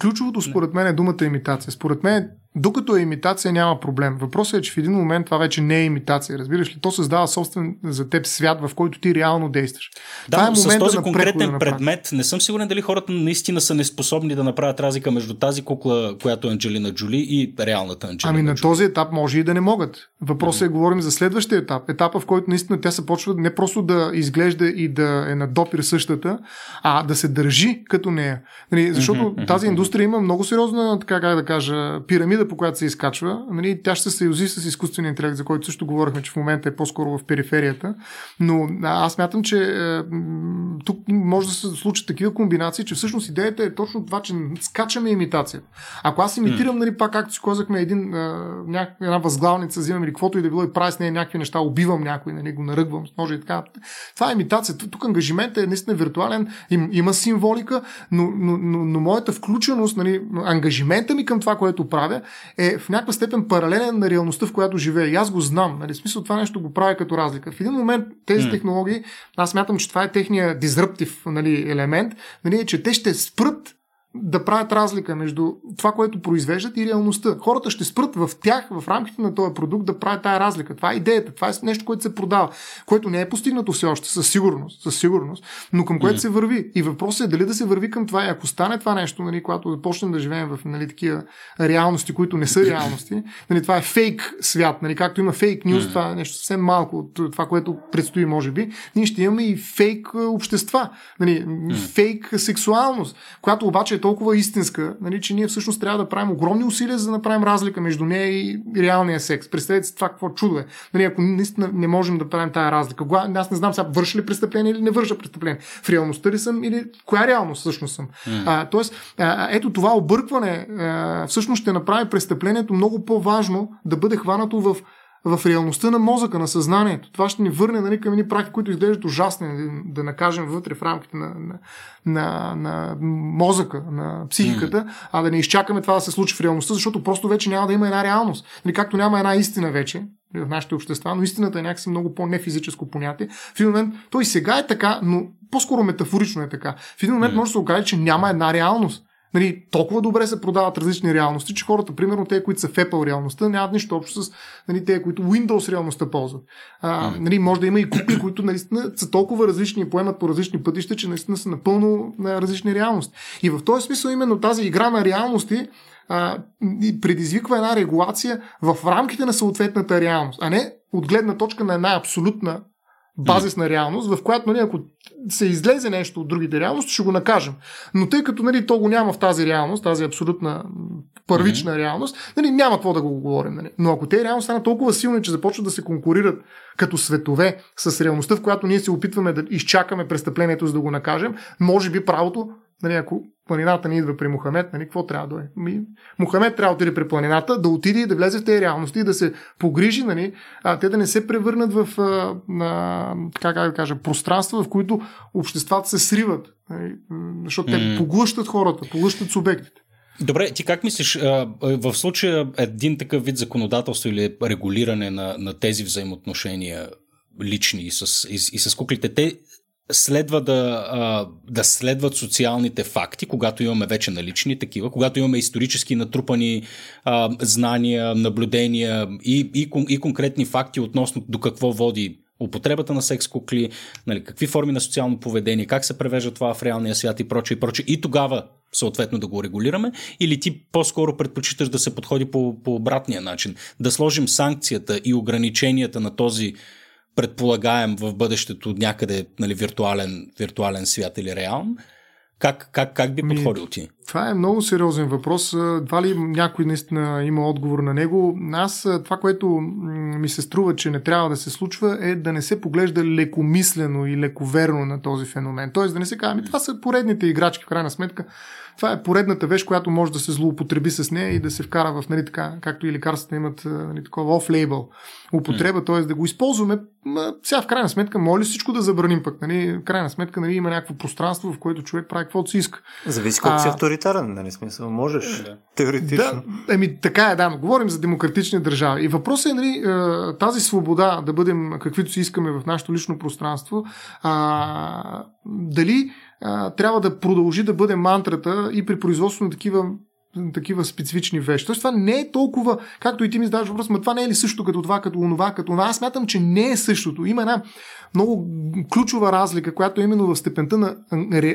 Ключовото според мен е думата имитация. Според мен докато е имитация, няма проблем. Въпросът е, че в един момент това вече не е имитация. Разбираш ли? То създава собствен за теб свят, в който ти реално действаш. Да, това е с този конкретен да предмет не съм сигурен дали хората наистина са неспособни да направят разлика между тази кукла, която е Анджелина Джоли и реалната Анджелина Ами на Джоли. този етап може и да не могат. Въпросът е, говорим за следващия етап. Етапа, в който наистина тя се почва не просто да изглежда и да е на допир същата, а да се държи като нея. Нали, защото mm-hmm. тази индустрия има много сериозна, така как да кажа, пирамида по която се изкачва, нали, тя ще се съюзи с изкуствения интелект, за който също говорихме, че в момента е по-скоро в периферията. Но аз мятам, че е, тук може да се случат такива комбинации, че всъщност идеята е точно това, че скачаме имитацията. Ако аз имитирам, mm. нали, пак както си казахме, един, ня, една възглавница, взимам или каквото и да било и правя с нея някакви неща, убивам някой, нали, го наръгвам с ножа и така. Това е имитация. Тук ангажиментът е наистина виртуален, им, има символика, но, но, но, но моята включеност, нали, ангажимента ми към това, което правя, е в някаква степен паралелен на реалността, в която живее. И аз го знам. Нали? В смисъл това нещо го правя като разлика. В един момент тези mm. технологии, аз мятам, че това е техния дизръптив нали, елемент, нали, че те ще спрат да правят разлика между това, което произвеждат и реалността. Хората ще спрат в тях, в рамките на този продукт, да правят тази разлика. Това е идеята. Това е нещо, което се продава, което не е постигнато все още, със сигурност, със сигурност, но към което mm. се върви. И въпросът е дали да се върви към това. И ако стане това нещо, нали, когато започнем да живеем в нали, такива реалности, които не са реалности, нали, това е фейк свят. Нали, както има фейк нюз, mm. това е нещо съвсем малко от това, което предстои, може би. Ние ще имаме и фейк общества. Нали, mm. Фейк сексуалност, която обаче е толкова истинска, нали, че ние всъщност трябва да правим огромни усилия, за да направим разлика между нея и реалния секс. Представете си това какво чудо е. Нали, ако наистина не можем да правим тази разлика. Аз не знам сега върша ли престъпление или не върша престъпление. В реалността ли съм или коя реалност всъщност съм. Mm. А, тоест, а, ето това объркване а, всъщност ще направи престъплението много по-важно да бъде хванато в в реалността на мозъка, на съзнанието. Това ще ни върне нали, към едни практики, които изглеждат ужасни, да накажем вътре в рамките на, на, на, на мозъка, на психиката, mm. а да не изчакаме това да се случи в реалността, защото просто вече няма да има една реалност. Нали, както няма една истина вече в нашите общества, но истината е някакси много по-нефизическо понятие. В един момент, той сега е така, но по-скоро метафорично е така. В един момент mm. може да се окаже, че няма една реалност. Нали, толкова добре се продават различни реалности, че хората, примерно те, които са в Apple реалността, нямат нищо общо с нали, те, които Windows реалността ползват. А, нали, може да има и купи, които наистина са толкова различни и поемат по различни пътища, че наистина са напълно на различни реалности. И в този смисъл именно тази игра на реалности а, предизвиква една регулация в рамките на съответната реалност, а не от гледна точка на една абсолютна базисна реалност, в която, нали, ако се излезе нещо от другите реалности, ще го накажем. Но тъй като нали, то го няма в тази реалност, тази абсолютна първична mm-hmm. реалност, нали, няма какво да го говорим. Нали. Но ако те реално станат толкова силни, че започват да се конкурират като светове с реалността, в която ние се опитваме да изчакаме престъплението, за да го накажем, може би правото Нали, ако планината не идва при Мухамед, нали, какво трябва да е? Ми, Мухамед трябва да отиде при планината, да отиде и да влезе в тези реалности и да се погрижи, нали, а те да не се превърнат в а, на, така, как да кажа, пространства, в които обществата се сриват. Нали, защото mm. те поглъщат хората, поглъщат субектите. Добре, ти как мислиш, в случая един такъв вид законодателство или регулиране на, на тези взаимоотношения лични и с, и, и с куклите, те следва да, да следват социалните факти, когато имаме вече налични такива, когато имаме исторически натрупани знания, наблюдения и, и, и конкретни факти относно до какво води употребата на секс кукли, нали, какви форми на социално поведение, как се превежда това в реалния свят и прочее и прочее. И тогава съответно да го регулираме, или ти по-скоро предпочиташ да се подходи по, по обратния начин, да сложим санкцията и ограниченията на този предполагаем в бъдещето някъде нали, виртуален, виртуален свят или реален, как, как, как би подходил ти? Това е много сериозен въпрос. Това ли някой наистина има отговор на него? Аз това, което ми се струва, че не трябва да се случва, е да не се поглежда лекомислено и лековерно на този феномен. Тоест да не се казва, ами това са поредните играчки, в крайна сметка. Това е поредната вещ, която може да се злоупотреби с нея и да се вкара в, нали, така, както и лекарствата имат нали, такова оф-лейбъл употреба, т.е. да го използваме. Сега в крайна сметка, моля всичко да забраним пък. Нали? В крайна сметка нали, има някакво пространство, в което човек прави каквото си иска. Зависи колко а... си авторитарен, нали смисъл. Можеш. Да. Теоретично. Да, еми, така е, да, но говорим за демократични държави. И въпросът е нали, тази свобода да бъдем каквито си искаме в нашето лично пространство, а, дали трябва да продължи да бъде мантрата и при производство на такива такива специфични вещи. Тоест това не е толкова, както и ти ми задаваш въпрос, но това не е ли също като това, като онова, като това. Аз смятам, че не е същото. Има една много ключова разлика, която е именно в степента на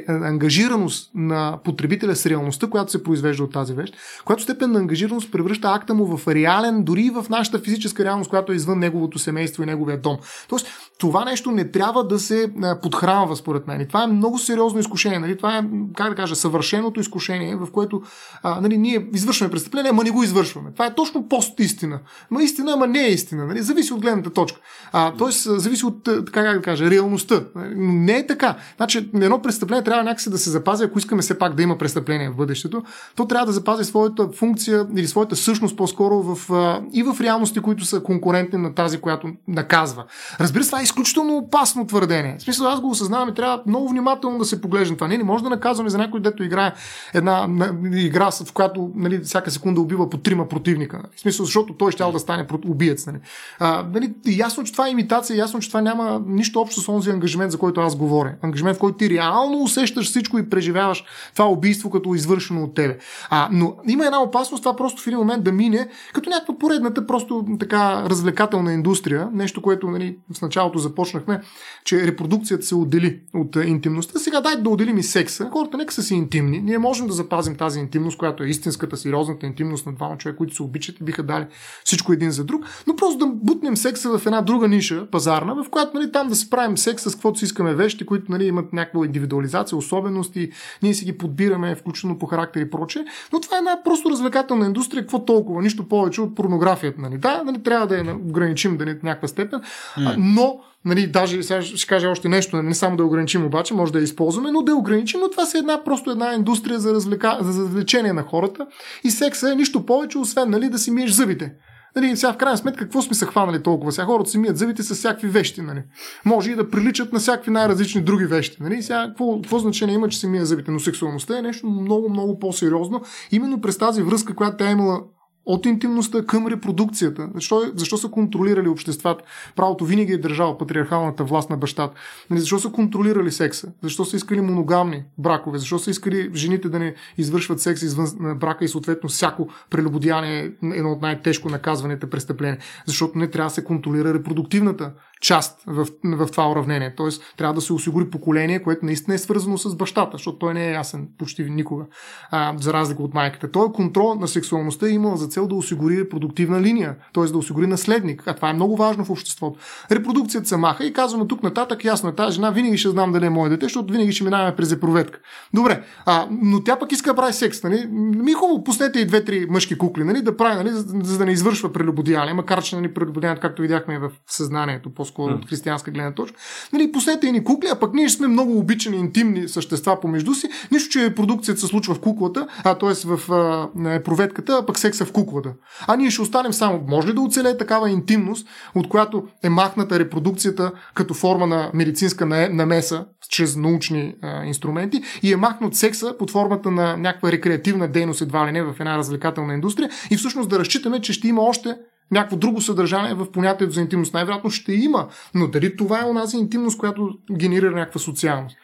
ангажираност на потребителя с реалността, която се произвежда от тази вещ, която степен на ангажираност превръща акта му в реален, дори и в нашата физическа реалност, която е извън неговото семейство и неговия дом. Тоест, това нещо не трябва да се подхранва, според мен. И това е много сериозно изкушение. Нали? Това е, как да кажа, съвършеното изкушение, в което а, нали, ние извършваме престъпление, ама не го извършваме. Това е точно пост-истина. Ма истина, ама не е истина. Нали? Зависи от гледната точка. А, тоест, зависи от, така как да кажа, реалността. Не е така. Значи, едно престъпление трябва някакси да се запази, ако искаме все пак да има престъпление в бъдещето, то трябва да запази своята функция или своята същност по-скоро в, и в реалности, които са конкурентни на тази, която наказва. Разбира се, това е изключително опасно твърдение. В смисъл, аз го осъзнавам и трябва много внимателно да се поглеждам това. Не, не може да наказваме за някой, дето играе една игра, в която нали, всяка секунда убива по трима противника. В смисъл, защото той ще да стане убиец. Нали. А, нали, ясно, че това е имитация, ясно, че това няма нищо общо с онзи ангажимент, за който аз говоря. Ангажимент, в който ти реално усещаш всичко и преживяваш това убийство като извършено от тебе. А, но има една опасност това просто в един момент да мине като някаква поредната просто така развлекателна индустрия, нещо, което нали, в началото започнахме, че репродукцията се отдели от интимността. Сега дай да отделим и секса. Хората нека са си интимни. Ние можем да запазим тази интимност, която е истинската, сериозната интимност на двама човека, които се обичат и биха дали всичко един за друг, но просто да бутнем секса в една друга ниша, пазарна, в която нали, там да си правим секс с каквото си искаме вещи, които нали, имат някаква индивидуализация, особености, ние си ги подбираме, включително по характер и проче. Но това е една просто развлекателна индустрия, какво толкова, нищо повече от порнографията. Нали. Да, нали, трябва да я ограничим да в някаква степен, mm. но Нали, даже сега ще кажа още нещо, не само да ограничим обаче, може да я използваме, но да я ограничим, но това е една, просто една индустрия за, развлека, за развлечение на хората и секса е нищо повече, освен нали, да си миеш зъбите. Нали, сега в крайна сметка, какво сме се хванали толкова? Сега хората си мият зъбите с всякакви вещи. Нали? Може и да приличат на всякакви най-различни други вещи. Нали? Сега, какво, какво значение има, че се мият зъбите? Но сексуалността е нещо много, много по-сериозно. Именно през тази връзка, която тя е имала от интимността към репродукцията. Защо, защо са контролирали обществата? Правото винаги е държава патриархалната власт на бащата. Нали, защо са контролирали секса? Защо са искали моногамни бракове? Защо са искали жените да не извършват секс извън брака и съответно всяко прелюбодеяние е едно от най-тежко наказваните престъпления? Защото не трябва да се контролира репродуктивната част в, в това уравнение. Тоест, трябва да се осигури поколение, което наистина е свързано с бащата, защото той не е ясен почти никога, а, за разлика от майката. Той контрол на сексуалността е имал за цел да осигури репродуктивна линия, т.е. да осигури наследник. А това е много важно в обществото. Репродукцията се маха и казваме тук нататък, ясно е, тази жена винаги ще знам дали е мое дете, защото винаги ще минаваме през проветка. Добре, а, но тя пък иска да прави секс. Нали? Ми хубаво, пуснете и две-три мъжки кукли, нали? да прави, нали? за, за да не извършва прелюбодеяние, макар че нали, прелюбодеянието, както видяхме в съзнанието, по-скоро от християнска гледна точка. Нали, пуснете ни кукли, а пък ние сме много обичани интимни същества помежду си. Нищо, че продукцията се случва в куклата, а т.е. в а, проветката, а пък секса в куклата. А ние ще останем само. Може ли да оцелее такава интимност, от която е махната репродукцията като форма на медицинска намеса чрез научни а, инструменти и е махнат секса под формата на някаква рекреативна дейност, едва ли не в една развлекателна индустрия и всъщност да разчитаме, че ще има още някакво друго съдържание в понятието за интимност. Най-вероятно ще има, но дали това е онази интимност, която генерира някаква социалност?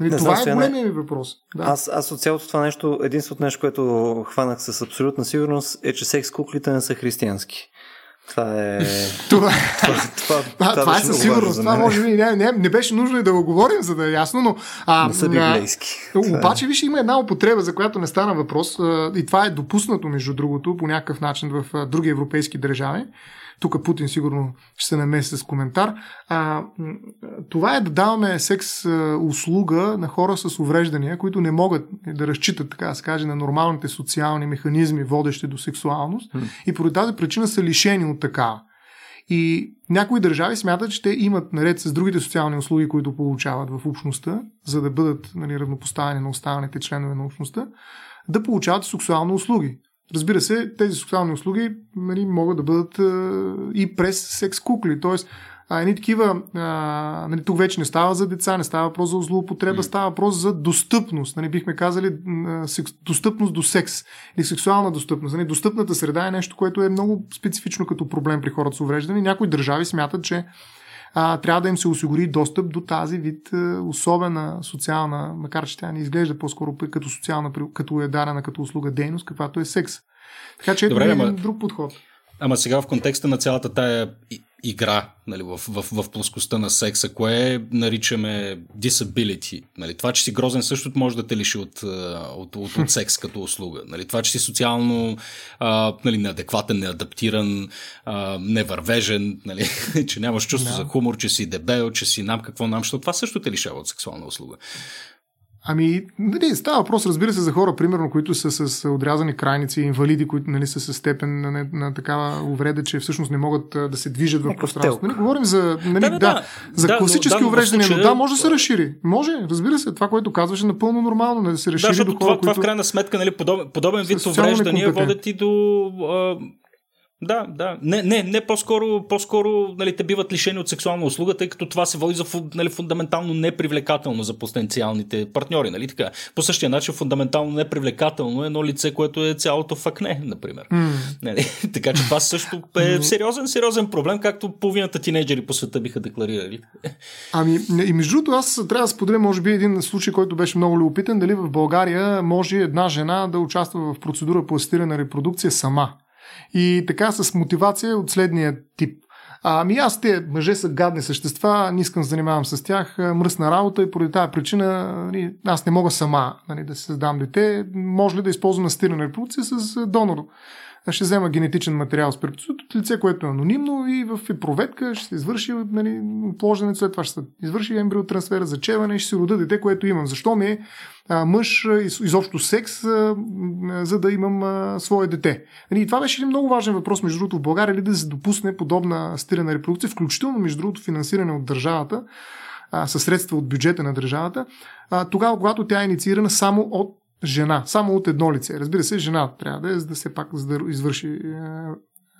Нали, това знам, е големия ми въпрос. Да. Аз, аз от цялото това нещо, единственото нещо, което хванах с абсолютна сигурност е, че секс куклите не са християнски. Това е. това, това, това, това, това е със сигурност. Това може би не, не, не беше нужно и да го говорим, за да е ясно, но. А, не са библейски. Обаче, виж, има една употреба, за която не стана въпрос, и това е допуснато, между другото, по някакъв начин в други европейски държави. Тук Путин сигурно ще се намеси с коментар. А, това е да даваме секс услуга на хора с увреждания, които не могат да разчитат, така да се каже, на нормалните социални механизми, водещи до сексуалност. Mm. И поради тази причина са лишени от такава. И някои държави смятат, че те имат, наред с другите социални услуги, които получават в общността, за да бъдат нали, равнопоставени на останалите членове на общността, да получават сексуални услуги. Разбира се, тези социални услуги нали, могат да бъдат а, и през секс кукли. Тоест, а, едни такива, а, нали, тук вече не става за деца, не става въпрос за злоупотреба, mm. става въпрос за достъпност. Нали, бихме казали а, секс, достъпност до секс или сексуална достъпност. Нали, достъпната среда е нещо, което е много специфично като проблем при хората с увреждане. Някои държави смятат, че а, трябва да им се осигури достъп до тази вид а, особена социална, макар че тя не изглежда по-скоро като социална, като е дарена като услуга дейност, каквато е секс. Така че Добре, е един друг подход. Ама сега в контекста на цялата тая игра нали, в, в, в плоскостта на секса, кое наричаме disability. Нали, това, че си грозен също може да те лиши от, от, от, от секс като услуга. Нали, това, че си социално а, нали, неадекватен, неадаптиран, а, невървежен, нали, че нямаш чувство no. за хумор, че си дебел, че си нам какво нам, защото това също те лишава от сексуална услуга. Ами, нали, става въпрос, разбира се, за хора, примерно, които са с отрязани крайници, инвалиди, които нали, са с степен на, на, на такава увреда, че всъщност не могат да се движат в пространството. Нали, говорим за, нали, да, да, да, за да, класически да, увреждания, но да, може да се разшири. Може, разбира се, това, което казваше, напълно нормално, нали, да се разшири да, до хора, това, които... това в крайна сметка, нали, подобен, подобен вид увреждания водят и до да, да. Не, не, не по-скоро, по-скоро нали, те биват лишени от сексуална услуга, тъй като това се води за нали, фундаментално непривлекателно за потенциалните партньори. Нали, така? По същия начин фундаментално непривлекателно е едно лице, което е цялото факне, например. Mm. Нали? така че това също е сериозен, сериозен проблем, както половината тинейджери по света биха декларирали. Ами, и между другото, аз трябва да споделя, може би, един случай, който беше много любопитен, дали в България може една жена да участва в процедура по асистирана репродукция сама. И така с мотивация от следния тип. Ами аз те мъже са гадни същества, не искам да занимавам с тях, мръсна работа и поради тази причина нали, аз не мога сама нали, да създам дете. Може ли да използвам асистирана репродукция с донор? Ще взема генетичен материал с преподсут от лице, което е анонимно и в проветка ще се извърши нали, оплождане, след това ще се извърши ембриотрансфера, зачеване и ще се рода дете, което имам. Защо ми е а, мъж, изобщо секс, а, за да имам а, свое дете? Нали, и това беше един много важен въпрос, между другото, в България ли да се допусне подобна стирана репродукция, включително, между другото, финансиране от държавата, а, със средства от бюджета на държавата, а, тогава, когато тя е инициирана само от жена, само от едно лице. Разбира се, жена трябва да е, за да се пак за да извърши е,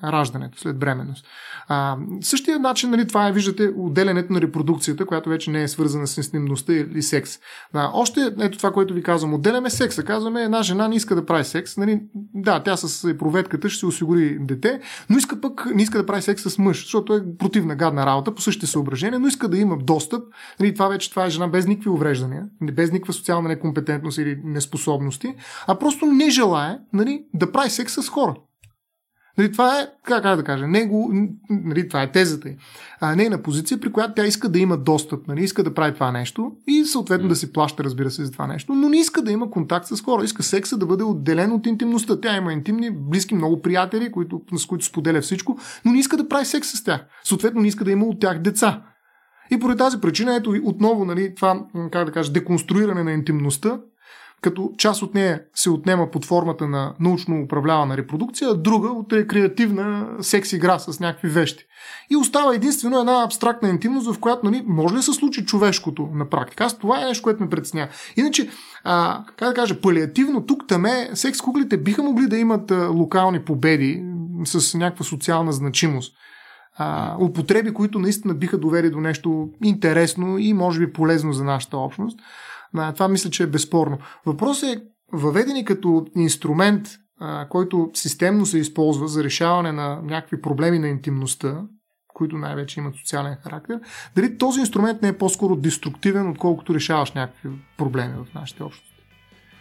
раждането след бременност. А, същия начин, нали, това е, виждате, отделянето на репродукцията, която вече не е свързана с интимността или секс. Да, още, ето това, което ви казвам, отделяме секса. Казваме, една жена не иска да прави секс. Нали, да, тя с проветката ще се осигури дете, но иска пък не иска да прави секс с мъж, защото е противна гадна работа по същите съображения, но иска да има достъп. Нали, това вече това е жена без никакви увреждания, без никаква социална некомпетентност или неспособности, а просто не желая нали, да прави секс с хора. Нали, това е, как, как да кажа, него, нали, това е тезата й. А не е на позиция, при която тя иска да има достъп, нали, иска да прави това нещо и съответно да си плаща, разбира се, за това нещо, но не иска да има контакт с хора. Иска секса да бъде отделен от интимността. Тя има интимни, близки, много приятели, които, с които споделя всичко, но не иска да прави секс с тях. Съответно, не иска да има от тях деца. И поради тази причина, ето отново, нали, това, как да кажа, деконструиране на интимността като част от нея се отнема под формата на научно управлявана репродукция, а друга от рекреативна секс игра с някакви вещи. И остава единствено една абстрактна интимност, в която нали, може ли се случи човешкото на практика. Аз това е нещо, което ме притеснява. Иначе, а, как да кажа, палиативно тук таме секс куклите биха могли да имат а, локални победи с някаква социална значимост. А, употреби, които наистина биха довели до нещо интересно и може би полезно за нашата общност. Това мисля, че е безспорно. Въпросът е въведени като инструмент, който системно се използва за решаване на някакви проблеми на интимността, които най-вече имат социален характер, дали този инструмент не е по-скоро деструктивен, отколкото решаваш някакви проблеми в нашите общности.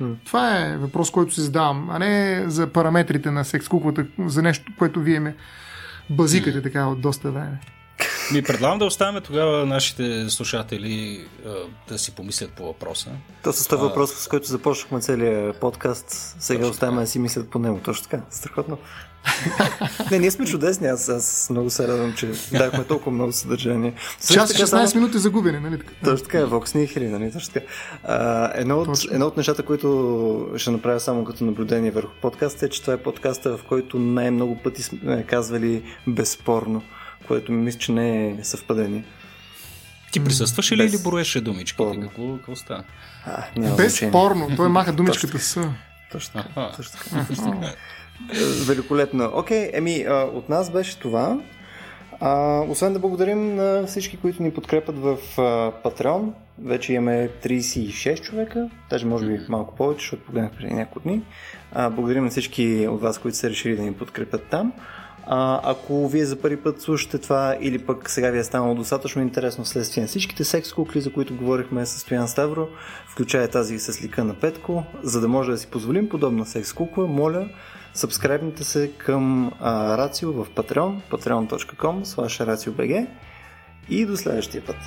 Hmm. Това е въпрос, който си задавам, а не за параметрите на секс куклата, за нещо, което вие ме базикате така от доста време. Ми предлагам да оставяме тогава нашите слушатели да си помислят по въпроса. То с този въпрос, с който започнахме целият подкаст, сега Точно оставяме да си мислят по него. Точно така. Страхотно. не, ние сме чудесни. Аз, аз много се радвам, че дахме толкова много съдържание. Час 16 само... минути загубени, нали така? Точно така, Vox Nihili, нали? Точно така. А, едно, от, едно от нещата, които ще направя само като наблюдение върху подкаста е, че това е подкаста, в който най-много пъти сме казвали безспорно което ми мисля, че не е съвпадение. Ти присъстваш ли Без... или броеше думичките? Какво, какво става? Безспорно. Той маха думичката с. Точно така. Точно така. Великолепно. Окей, еми, от нас беше това. А, освен да благодарим на всички, които ни подкрепят в а, Patreon. Вече имаме 36 човека, даже може би малко повече, защото погледнах преди няколко дни. А, благодарим на всички от вас, които са решили да ни подкрепят там. А, ако вие за първи път слушате това или пък сега ви е станало достатъчно интересно вследствие на всичките секс кукли, за които говорихме с Стоян Ставро, включая тази с лика на Петко, за да може да си позволим подобна секс кукла, моля, сабскрайбните се към а, Рацио в Patreon, patreon.com, slash RACIOBG и до следващия път.